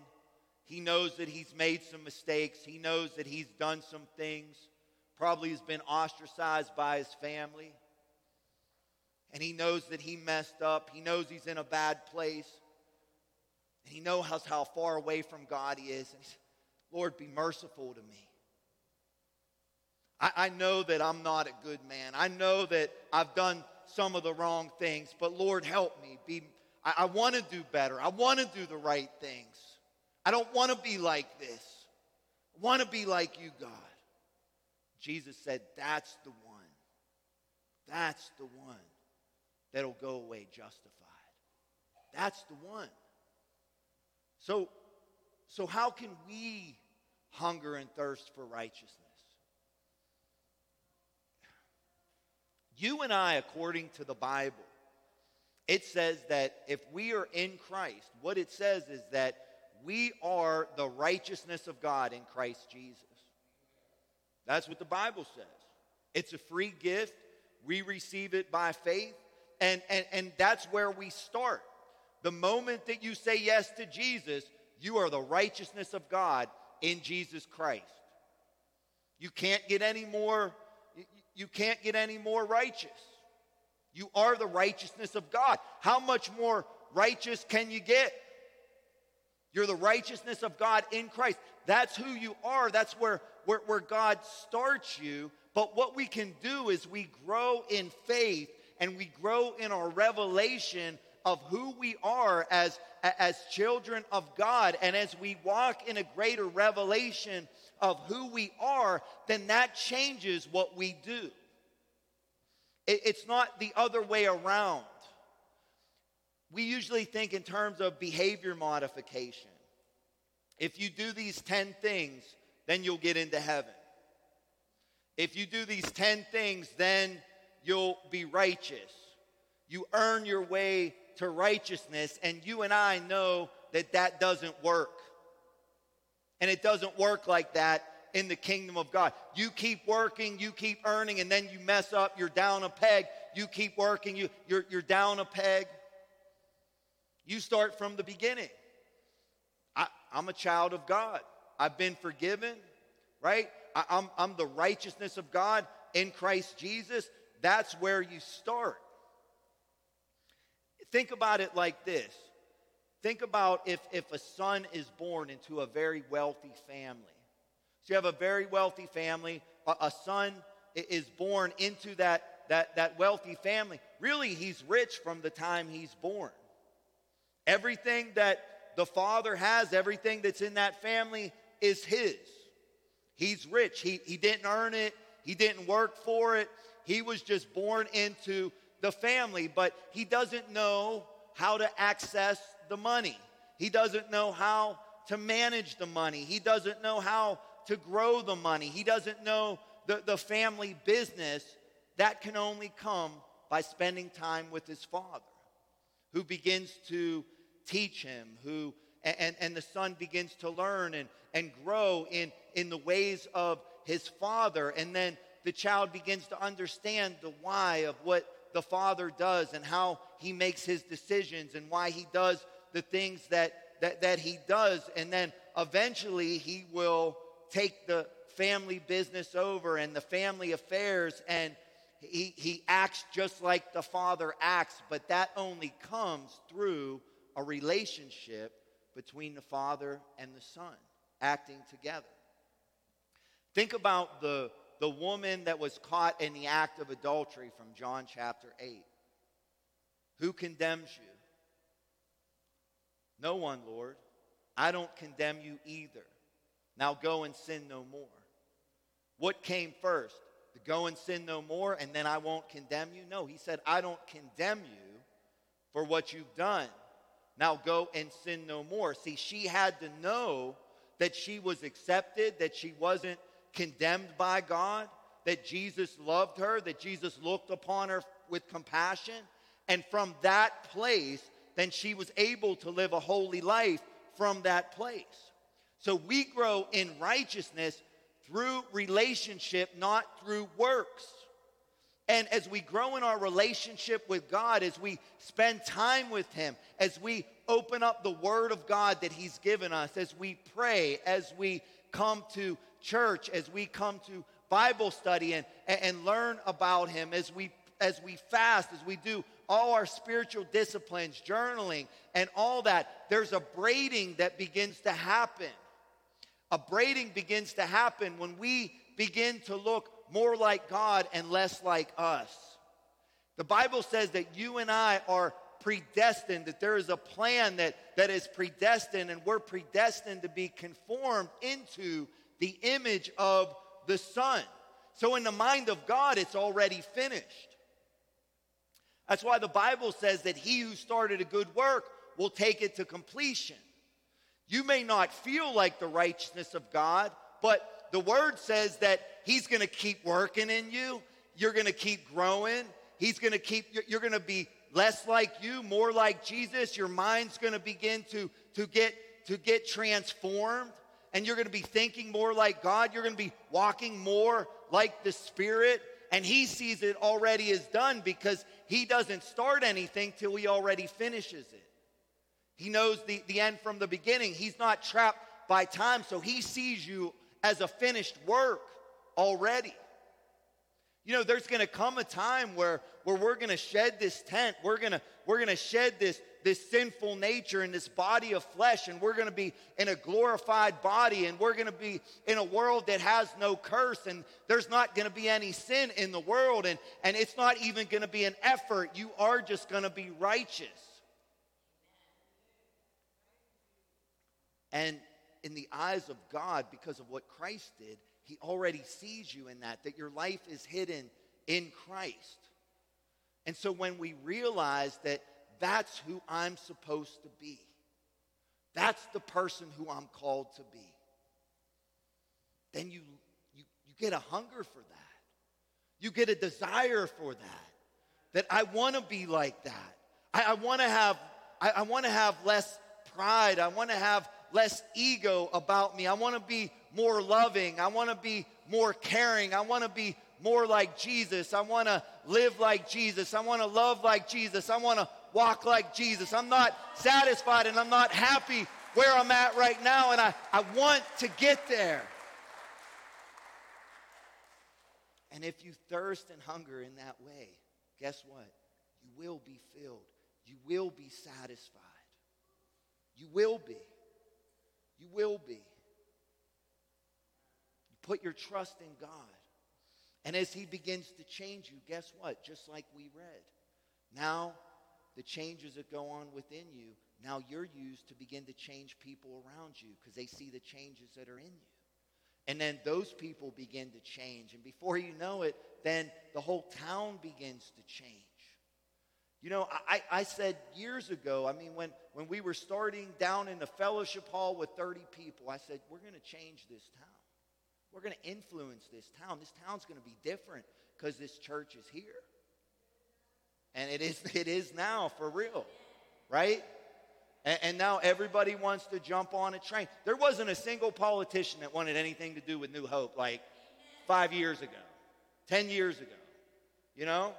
he knows that he's made some mistakes, he knows that he's done some things, probably has been ostracized by his family, and he knows that he messed up. He knows he's in a bad place, and he knows how far away from God he is. And he's, Lord, be merciful to me. I, I know that I'm not a good man. I know that I've done some of the wrong things, but Lord, help me. Be, I, I want to do better. I want to do the right things. I don't want to be like this. I want to be like you, God. Jesus said, That's the one. That's the one that'll go away justified. That's the one. So, so how can we hunger and thirst for righteousness? You and I, according to the Bible, it says that if we are in Christ, what it says is that we are the righteousness of God in Christ Jesus. That's what the Bible says. It's a free gift. We receive it by faith. And, and, and that's where we start. The moment that you say yes to Jesus, you are the righteousness of God in Jesus Christ. You can't get any more, you can't get any more righteous. You are the righteousness of God. How much more righteous can you get? You're the righteousness of God in Christ. That's who you are. That's where, where, where God starts you. But what we can do is we grow in faith and we grow in our revelation of who we are as, as children of God. And as we walk in a greater revelation of who we are, then that changes what we do. It, it's not the other way around. We usually think in terms of behavior modification. If you do these 10 things, then you'll get into heaven. If you do these 10 things, then you'll be righteous. You earn your way to righteousness, and you and I know that that doesn't work. And it doesn't work like that in the kingdom of God. You keep working, you keep earning, and then you mess up, you're down a peg. You keep working, you, you're, you're down a peg. You start from the beginning. I, am a child of God. I've been forgiven, right? I, I'm, I'm the righteousness of God in Christ Jesus, that's where you start. Think about it like this. Think about if, if a son is born into a very wealthy family. So you have a very wealthy family, a, a son is born into that, that, that wealthy family. Really, he's rich from the time he's born. Everything that the father has, everything that's in that family is his. He's rich. He, he didn't earn it, he didn't work for it. He was just born into the family, but he doesn't know how to access the money. He doesn't know how to manage the money. He doesn't know how to grow the money. He doesn't know the, the family business. That can only come by spending time with his father who begins to teach him, who and, and the son begins to learn and, and grow in, in the ways of his father. And then the child begins to understand the why of what the father does and how he makes his decisions and why he does the things that, that, that he does. And then eventually he will take the family business over and the family affairs and he, he acts just like the father acts, but that only comes through a relationship between the father and the son acting together. Think about the, the woman that was caught in the act of adultery from John chapter 8. Who condemns you? No one, Lord. I don't condemn you either. Now go and sin no more. What came first? To go and sin no more and then I won't condemn you? No, he said, I don't condemn you for what you've done. Now go and sin no more. See, she had to know that she was accepted, that she wasn't condemned by God, that Jesus loved her, that Jesus looked upon her with compassion. And from that place, then she was able to live a holy life from that place. So we grow in righteousness through relationship, not through works. And as we grow in our relationship with God, as we spend time with Him, as we open up the Word of God that He's given us, as we pray, as we come to church, as we come to Bible study and, and learn about Him, as we as we fast, as we do all our spiritual disciplines, journaling, and all that, there's a braiding that begins to happen. A braiding begins to happen when we begin to look more like God and less like us. The Bible says that you and I are predestined, that there is a plan that, that is predestined, and we're predestined to be conformed into the image of the Son. So, in the mind of God, it's already finished. That's why the Bible says that he who started a good work will take it to completion. You may not feel like the righteousness of God, but the word says that he's going to keep working in you. You're going to keep growing. He's going to keep, you're- going to be less like you, more like Jesus. Your mind's going to begin to, to, get, to get transformed. And you're going to be thinking more like God. You're going to be walking more like the Spirit. And he sees it already as done because he doesn't start anything till he already finishes it. He knows the, the end from the beginning. He's not trapped by time, so he sees you as a finished work already. You know, there's gonna come a time where, where we're gonna shed this tent. We're gonna, we're gonna shed this, this sinful nature and this body of flesh, and we're gonna be in a glorified body, and we're gonna be in a world that has no curse, and there's not gonna be any sin in the world, and, and it's not even gonna be an effort. You are just gonna be righteous. And in the eyes of God, because of what Christ did, He already sees you in that, that your life is hidden in Christ. And so when we realize that that's who I'm supposed to be, that's the person who I'm called to be, then you, you, you get a hunger for that. You get a desire for that. That I want to be like that. I, I want to have, I, I want to have less pride. I want to have less ego about me. I want to be more loving. I want to be more caring. I want to be more like Jesus. I want to live like Jesus. I want to love like Jesus. I want to walk like Jesus. I'm not satisfied and I'm not happy where I'm at right now, and I, I want to get there. And if you thirst and hunger in that way, guess what? You will be filled. You will be satisfied. You will be. You will be. You put your trust in God. And as He begins to change you, guess what? Just like we read, now the changes that go on within you, now you're used to begin to change people around you because they see the changes that are in you. And then those people begin to change. And before you know it, then the whole town begins to change. You know, I, I said years ago, I mean, when, when we were starting down in the fellowship hall with 30 people, I said, we're going to change this town. We're going to influence this town. This town's going to be different because this church is here. And it is, it is now for real, right? And, and now everybody wants to jump on a train. There wasn't a single politician that wanted anything to do with New Hope like five years ago, 10 years ago, you know?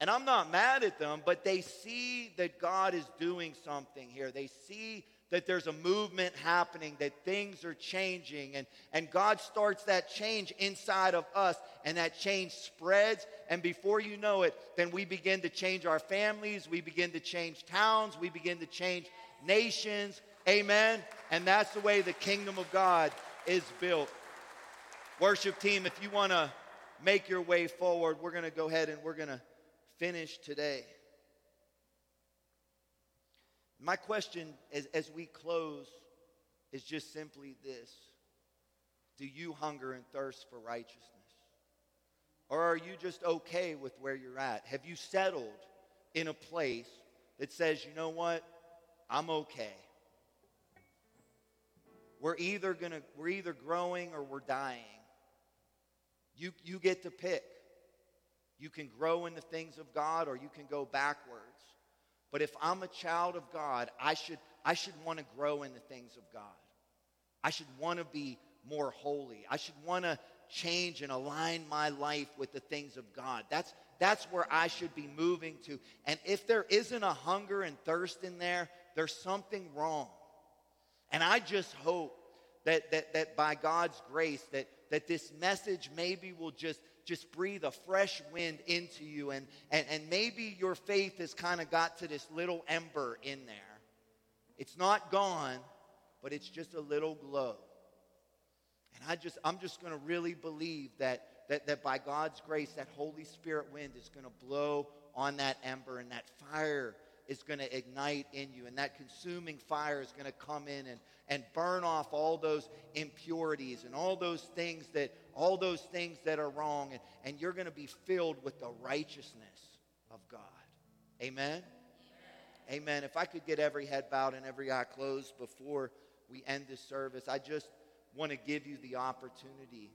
And I'm not mad at them, but they see that God is doing something here. They see that there's a movement happening, that things are changing, and, and God starts that change inside of us, and that change spreads. And before you know it, then we begin to change our families, we begin to change towns, we begin to change nations. Amen. And that's the way the kingdom of God is built. Worship team, if you want to make your way forward, we're going to go ahead and we're going to finish today. My question as, as we close is just simply this Do you hunger and thirst for righteousness? Or are you just okay with where you're at? Have you settled in a place that says, you know what? I'm okay. We're either gonna we're either growing or we're dying. You you get to pick. You can grow in the things of God or you can go backwards. But if I'm a child of God, I should, I should want to grow in the things of God. I should want to be more holy. I should want to change and align my life with the things of God. That's, that's where I should be moving to. And if there isn't a hunger and thirst in there, there's something wrong. And I just hope that, that, that by God's grace, that, that this message maybe will just just breathe a fresh wind into you. And, and, and maybe your faith has kind of got to this little ember in there. It's not gone, but it's just a little glow. And I just, I'm just going to really believe that, that, that by God's grace, that Holy Spirit wind is going to blow on that ember and that fire is going to ignite in you. And that consuming fire is going to come in and, and burn off all those impurities and all those things that all those things that are wrong. And, and you're going to be filled with the righteousness of God. Amen? Amen. Amen. If I could get every head bowed and every eye closed before we end this service, I just want to give you the opportunity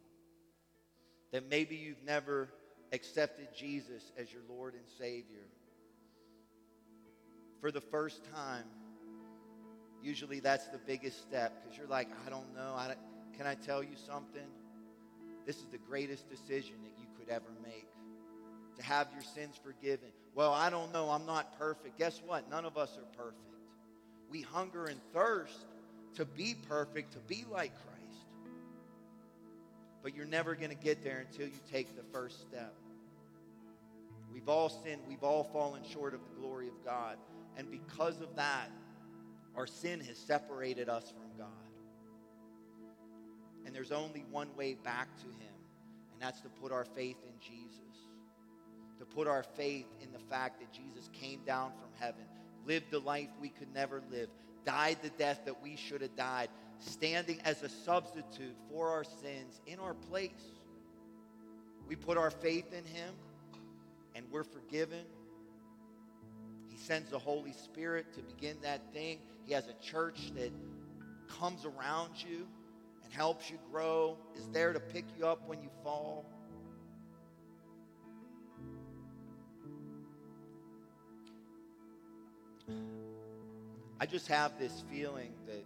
that maybe you've never accepted Jesus as your Lord and Savior for the first time, usually that's the biggest step because you're like, I don't know. I can I tell you something? This is the greatest decision that you could ever make to have your sins forgiven. Well, I don't know. I'm not perfect. Guess what? None of us are perfect. We hunger and thirst to be perfect, to be like Christ. But you're never going to get there until you take the first step. We've all sinned. We've all fallen short of the glory of God. And because of that, our sin has separated us from God. And there's only one way back to Him, and that's to put our faith in Jesus. To put our faith in the fact that Jesus came down from heaven, lived the life we could never live, died the death that we should have died, standing as a substitute for our sins in our place. We put our faith in Him, and we're forgiven sends the Holy Spirit to begin that thing. He has a church that comes around you and helps you grow, is there to pick you up when you fall. I just have this feeling that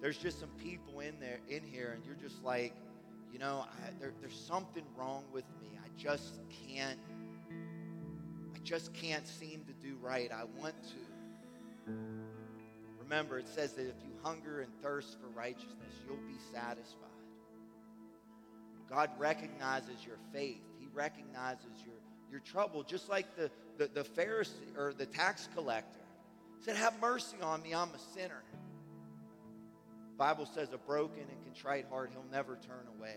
there's just some people in there in here and you're just like you know I, there, there's something wrong with me i just can't just can't seem to do right. I want to. Remember, it says that if you hunger and thirst for righteousness, you'll be satisfied. God recognizes your faith. He recognizes your, your trouble, just like the, the, the Pharisee or the tax collector said, Have mercy on me, I'm a sinner. Bible says a broken and contrite heart he'll never turn away.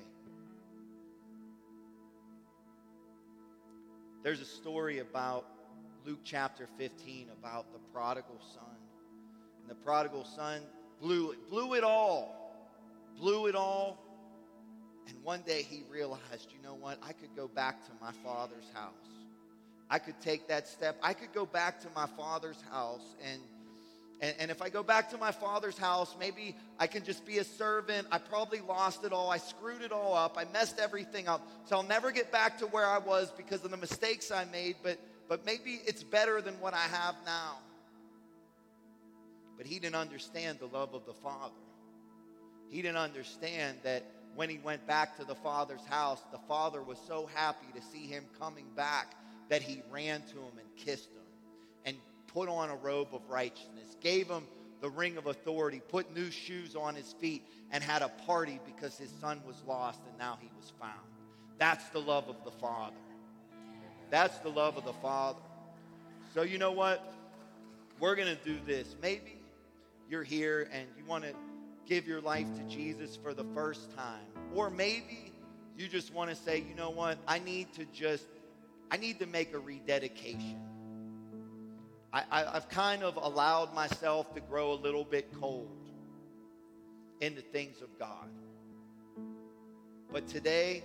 There's a story about Luke chapter 15 about the prodigal son. And the prodigal son blew it, blew it all, blew it all. And one day he realized, you know what? I could go back to my father's house. I could take that step. I could go back to my father's house and and, and, if I go back to my father's house, maybe I can just be a servant. I probably lost it all. I screwed it all up. I messed everything up. So I'll never get back to where I was because of the mistakes I made, but, but maybe it's better than what I have now. But he didn't understand the love of the Father. He didn't understand that when he went back to the Father's house, the Father was so happy to see him coming back that he ran to him and kissed him and put on a robe of righteousness, gave him the ring of authority, put new shoes on his feet, and had a party because his son was lost and now he was found. That's the love of the Father. That's the love of the Father. So, you know what? We're going to do this. Maybe you're here and you want to give your life to Jesus for the first time. Or maybe you just want to say, you know what? I need to just, I need to make a rededication. I, have kind of allowed myself to grow a little bit cold in the things of God. But today,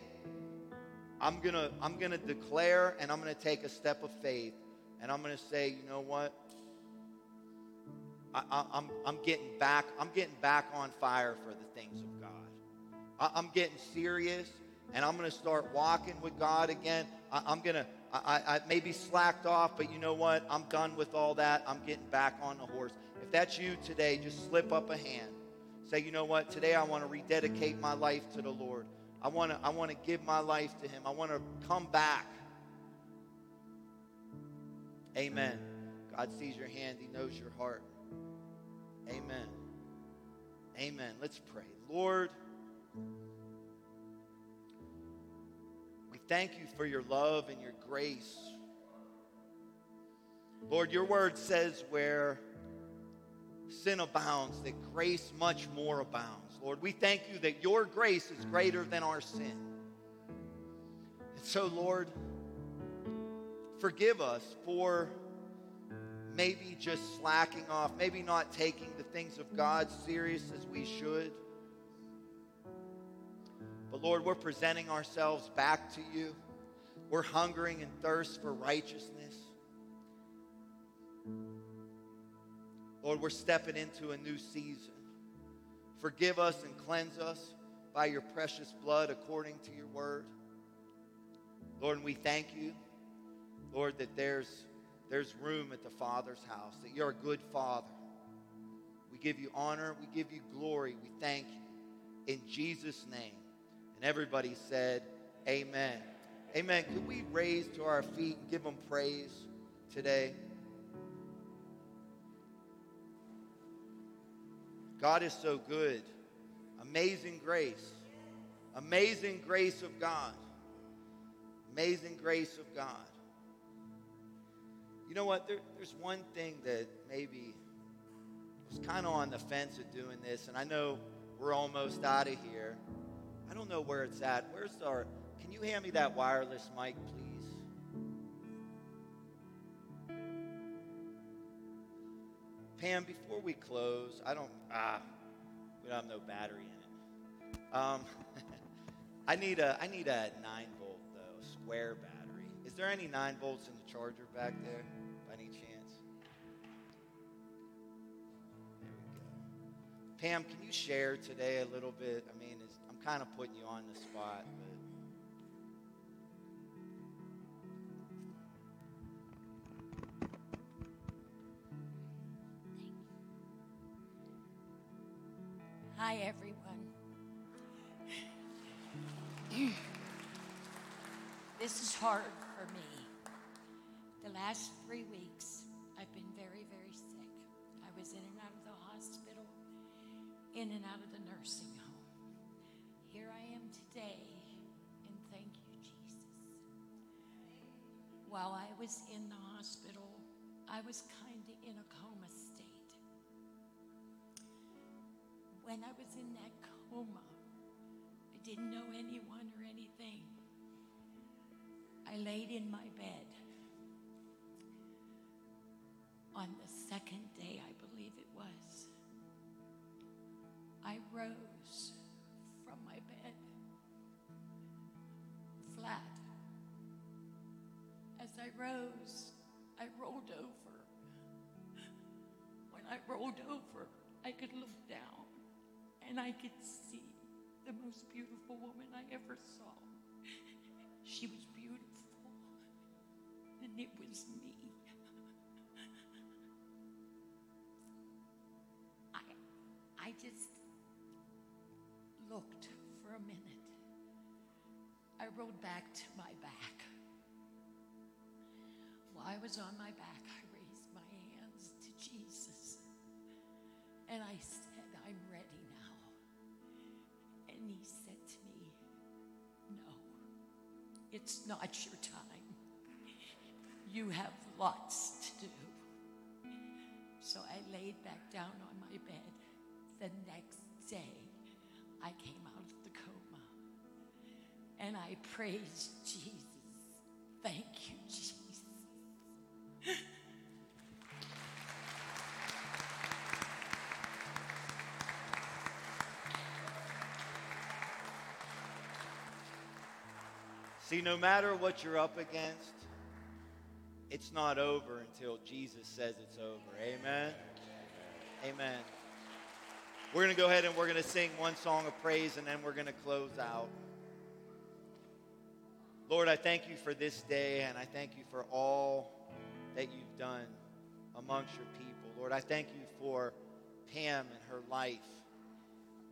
I'm gonna I'm gonna declare and I'm gonna take a step of faith and I'm gonna say, you know what? I, am I'm, I'm getting back. I'm getting back on fire for the things of God. I, I'm getting serious, and I'm to start walking with God again. I, I'm going to I, I maybe slacked off, but you know what? I'm done with all that. I'm getting back on the horse. If that's you today, just slip up a hand. Say, you know what? Today I want to rededicate my life to the Lord. I want to I want to give my life to Him. I want to come back. Amen. God sees your hand. He knows your heart. Amen. Amen. Let's pray. Lord, thank you for your love and your grace. Lord, your word says where sin abounds, that grace much more abounds. Lord, we thank you that your grace is greater than our sin. And so, Lord, forgive us for maybe just slacking off, maybe not taking the things of God serious as we should. But Lord, we're presenting ourselves back to you. We're hungering and thirst for righteousness. Lord, we're stepping into a new season. Forgive us and cleanse us by your precious blood according to your word. Lord, and we thank you, Lord, that there's there's room at the Father's house, that you're a good Father. We give you honor, we give you glory, we thank you. In Jesus' name. And everybody said, Amen. Amen. Could we raise to our feet and give them praise today? God is so good. Amazing grace. Amazing grace of God. Amazing grace of God. You know what? There, there's one thing that maybe was kind of on the fence of doing this, and I know we're almost out of here. I don't know where it's at. Where's our? Can you hand me that wireless mic, please? Pam, before we close, I don't. Ah, we don't have no battery in it. Um, I need a. I need a nine volt though, square battery. Is there any nine volts in the charger back there? By any chance? There we go. Pam, can you share today a little bit? I mean, kind of putting you on the spot, but. Hi, everyone. this is hard for me. The last three weeks, I've been very, very sick. I was in and out of the hospital in and out of the nursing home. Here I am today, and thank you, Jesus. while I was in the hospital, I was kind of in a coma state. When I was in that coma, I didn't know anyone or anything. I laid in my bed. On the second day, I believe it was, I rose rose, I rolled over. When I rolled over, I could look down and I could see the most beautiful woman I ever saw. She was beautiful, and it was me. I, I just looked for a minute. I rolled back to my back. I was on my back, I raised my hands to Jesus. And I said, I'm ready now. And he said to me, No, it's not your time. You have lots to do. So I laid back down on my bed. The next day, I came out of the coma and I praised Jesus. Thank you, Jesus. See, no matter what you're up against, it's not over until Jesus says it's over. Amen. Amen. We're going to go ahead and we're going to sing one song of praise and then we're going to close out. Lord, I thank you for this day and I thank you for all that you've done amongst your people. Lord, I thank you for Pam and her life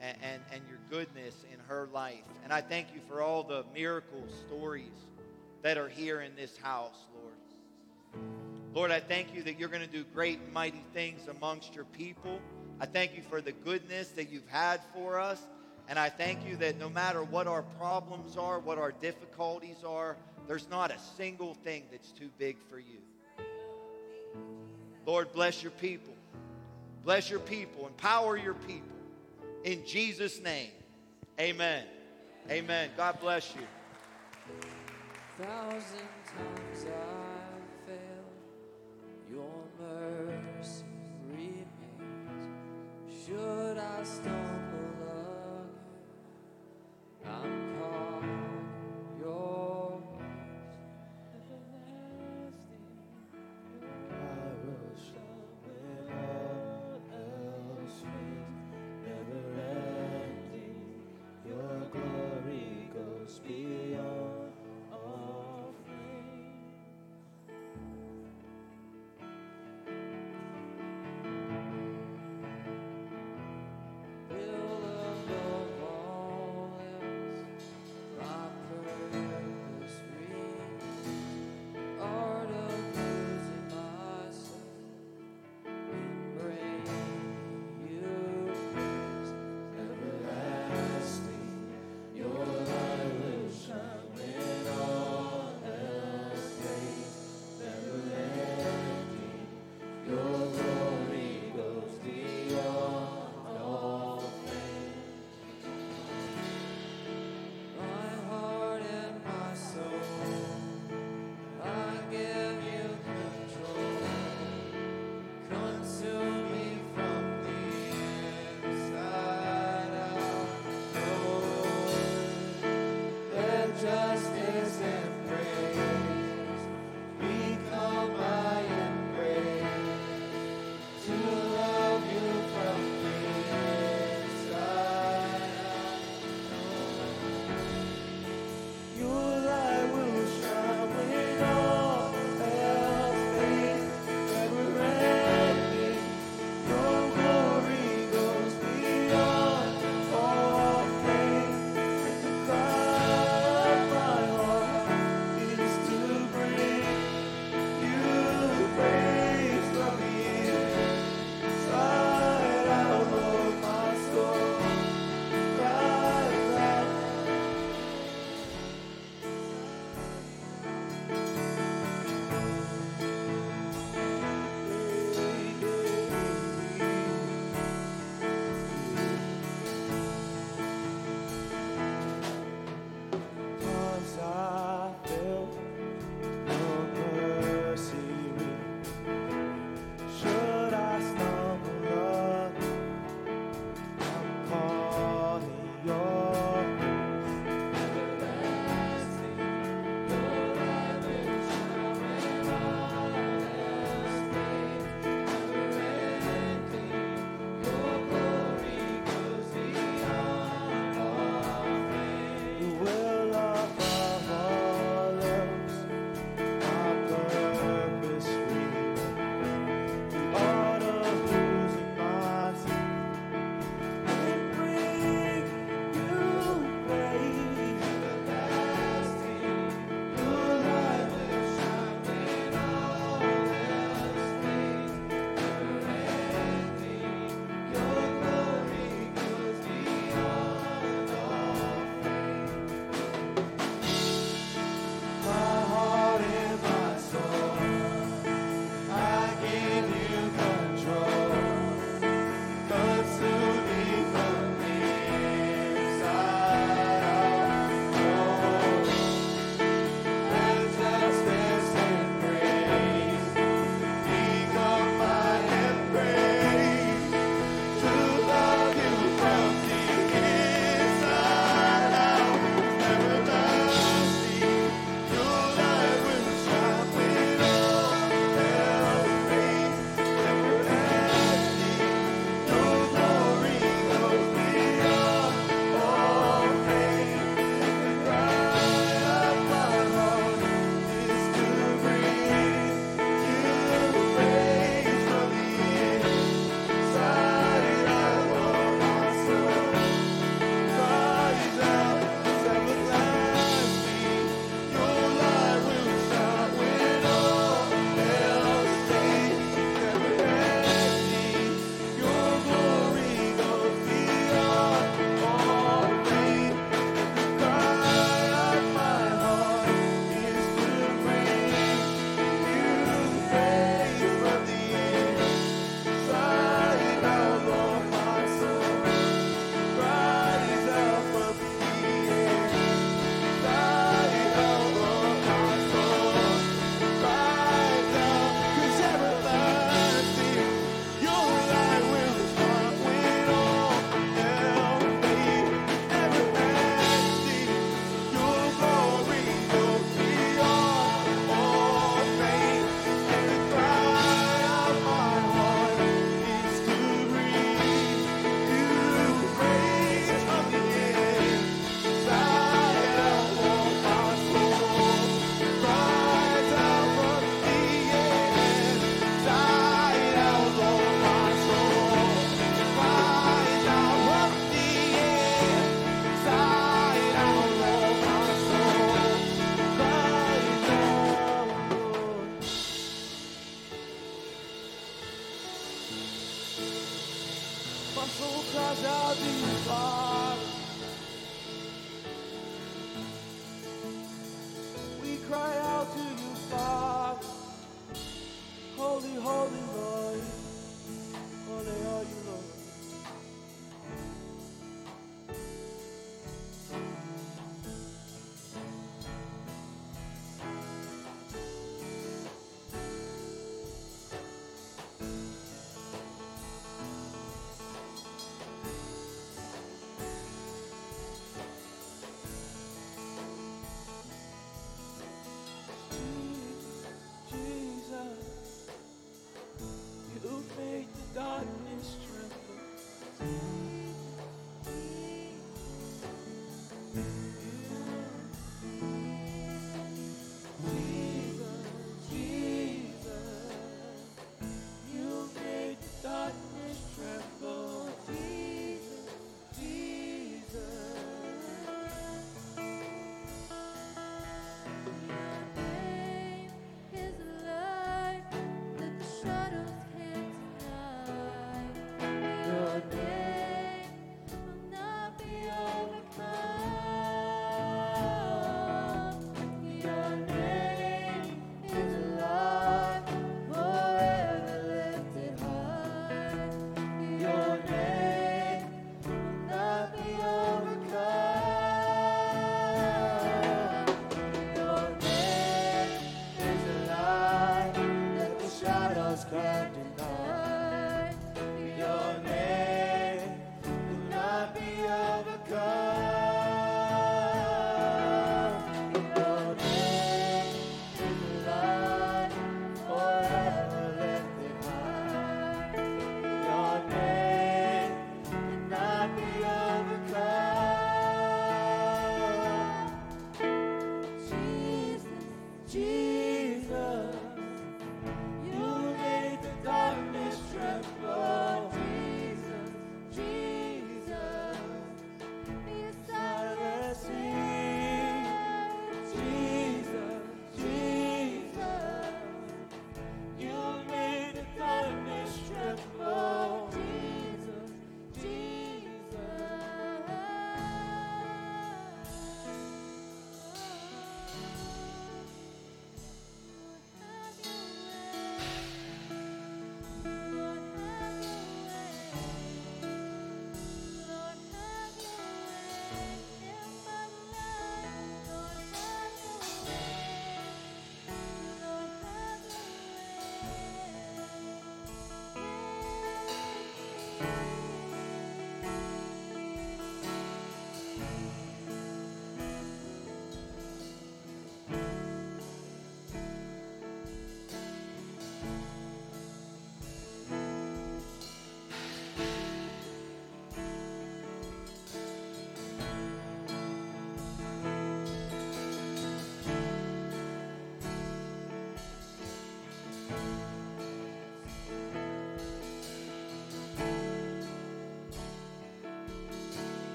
and, and, and your goodness in her life. And I thank you for all the miracle stories that are here in this house, Lord. Lord, I thank you that you're going to do great and mighty things amongst your people. I thank you for the goodness that you've had for us. And I thank you that no matter what our problems are, what our difficulties are, there's not a single thing that's too big for you. Lord, bless your people. Bless your people. Empower your people. In Jesus' name, amen. Amen. God bless you. Thousand times I your mercy remains. Should I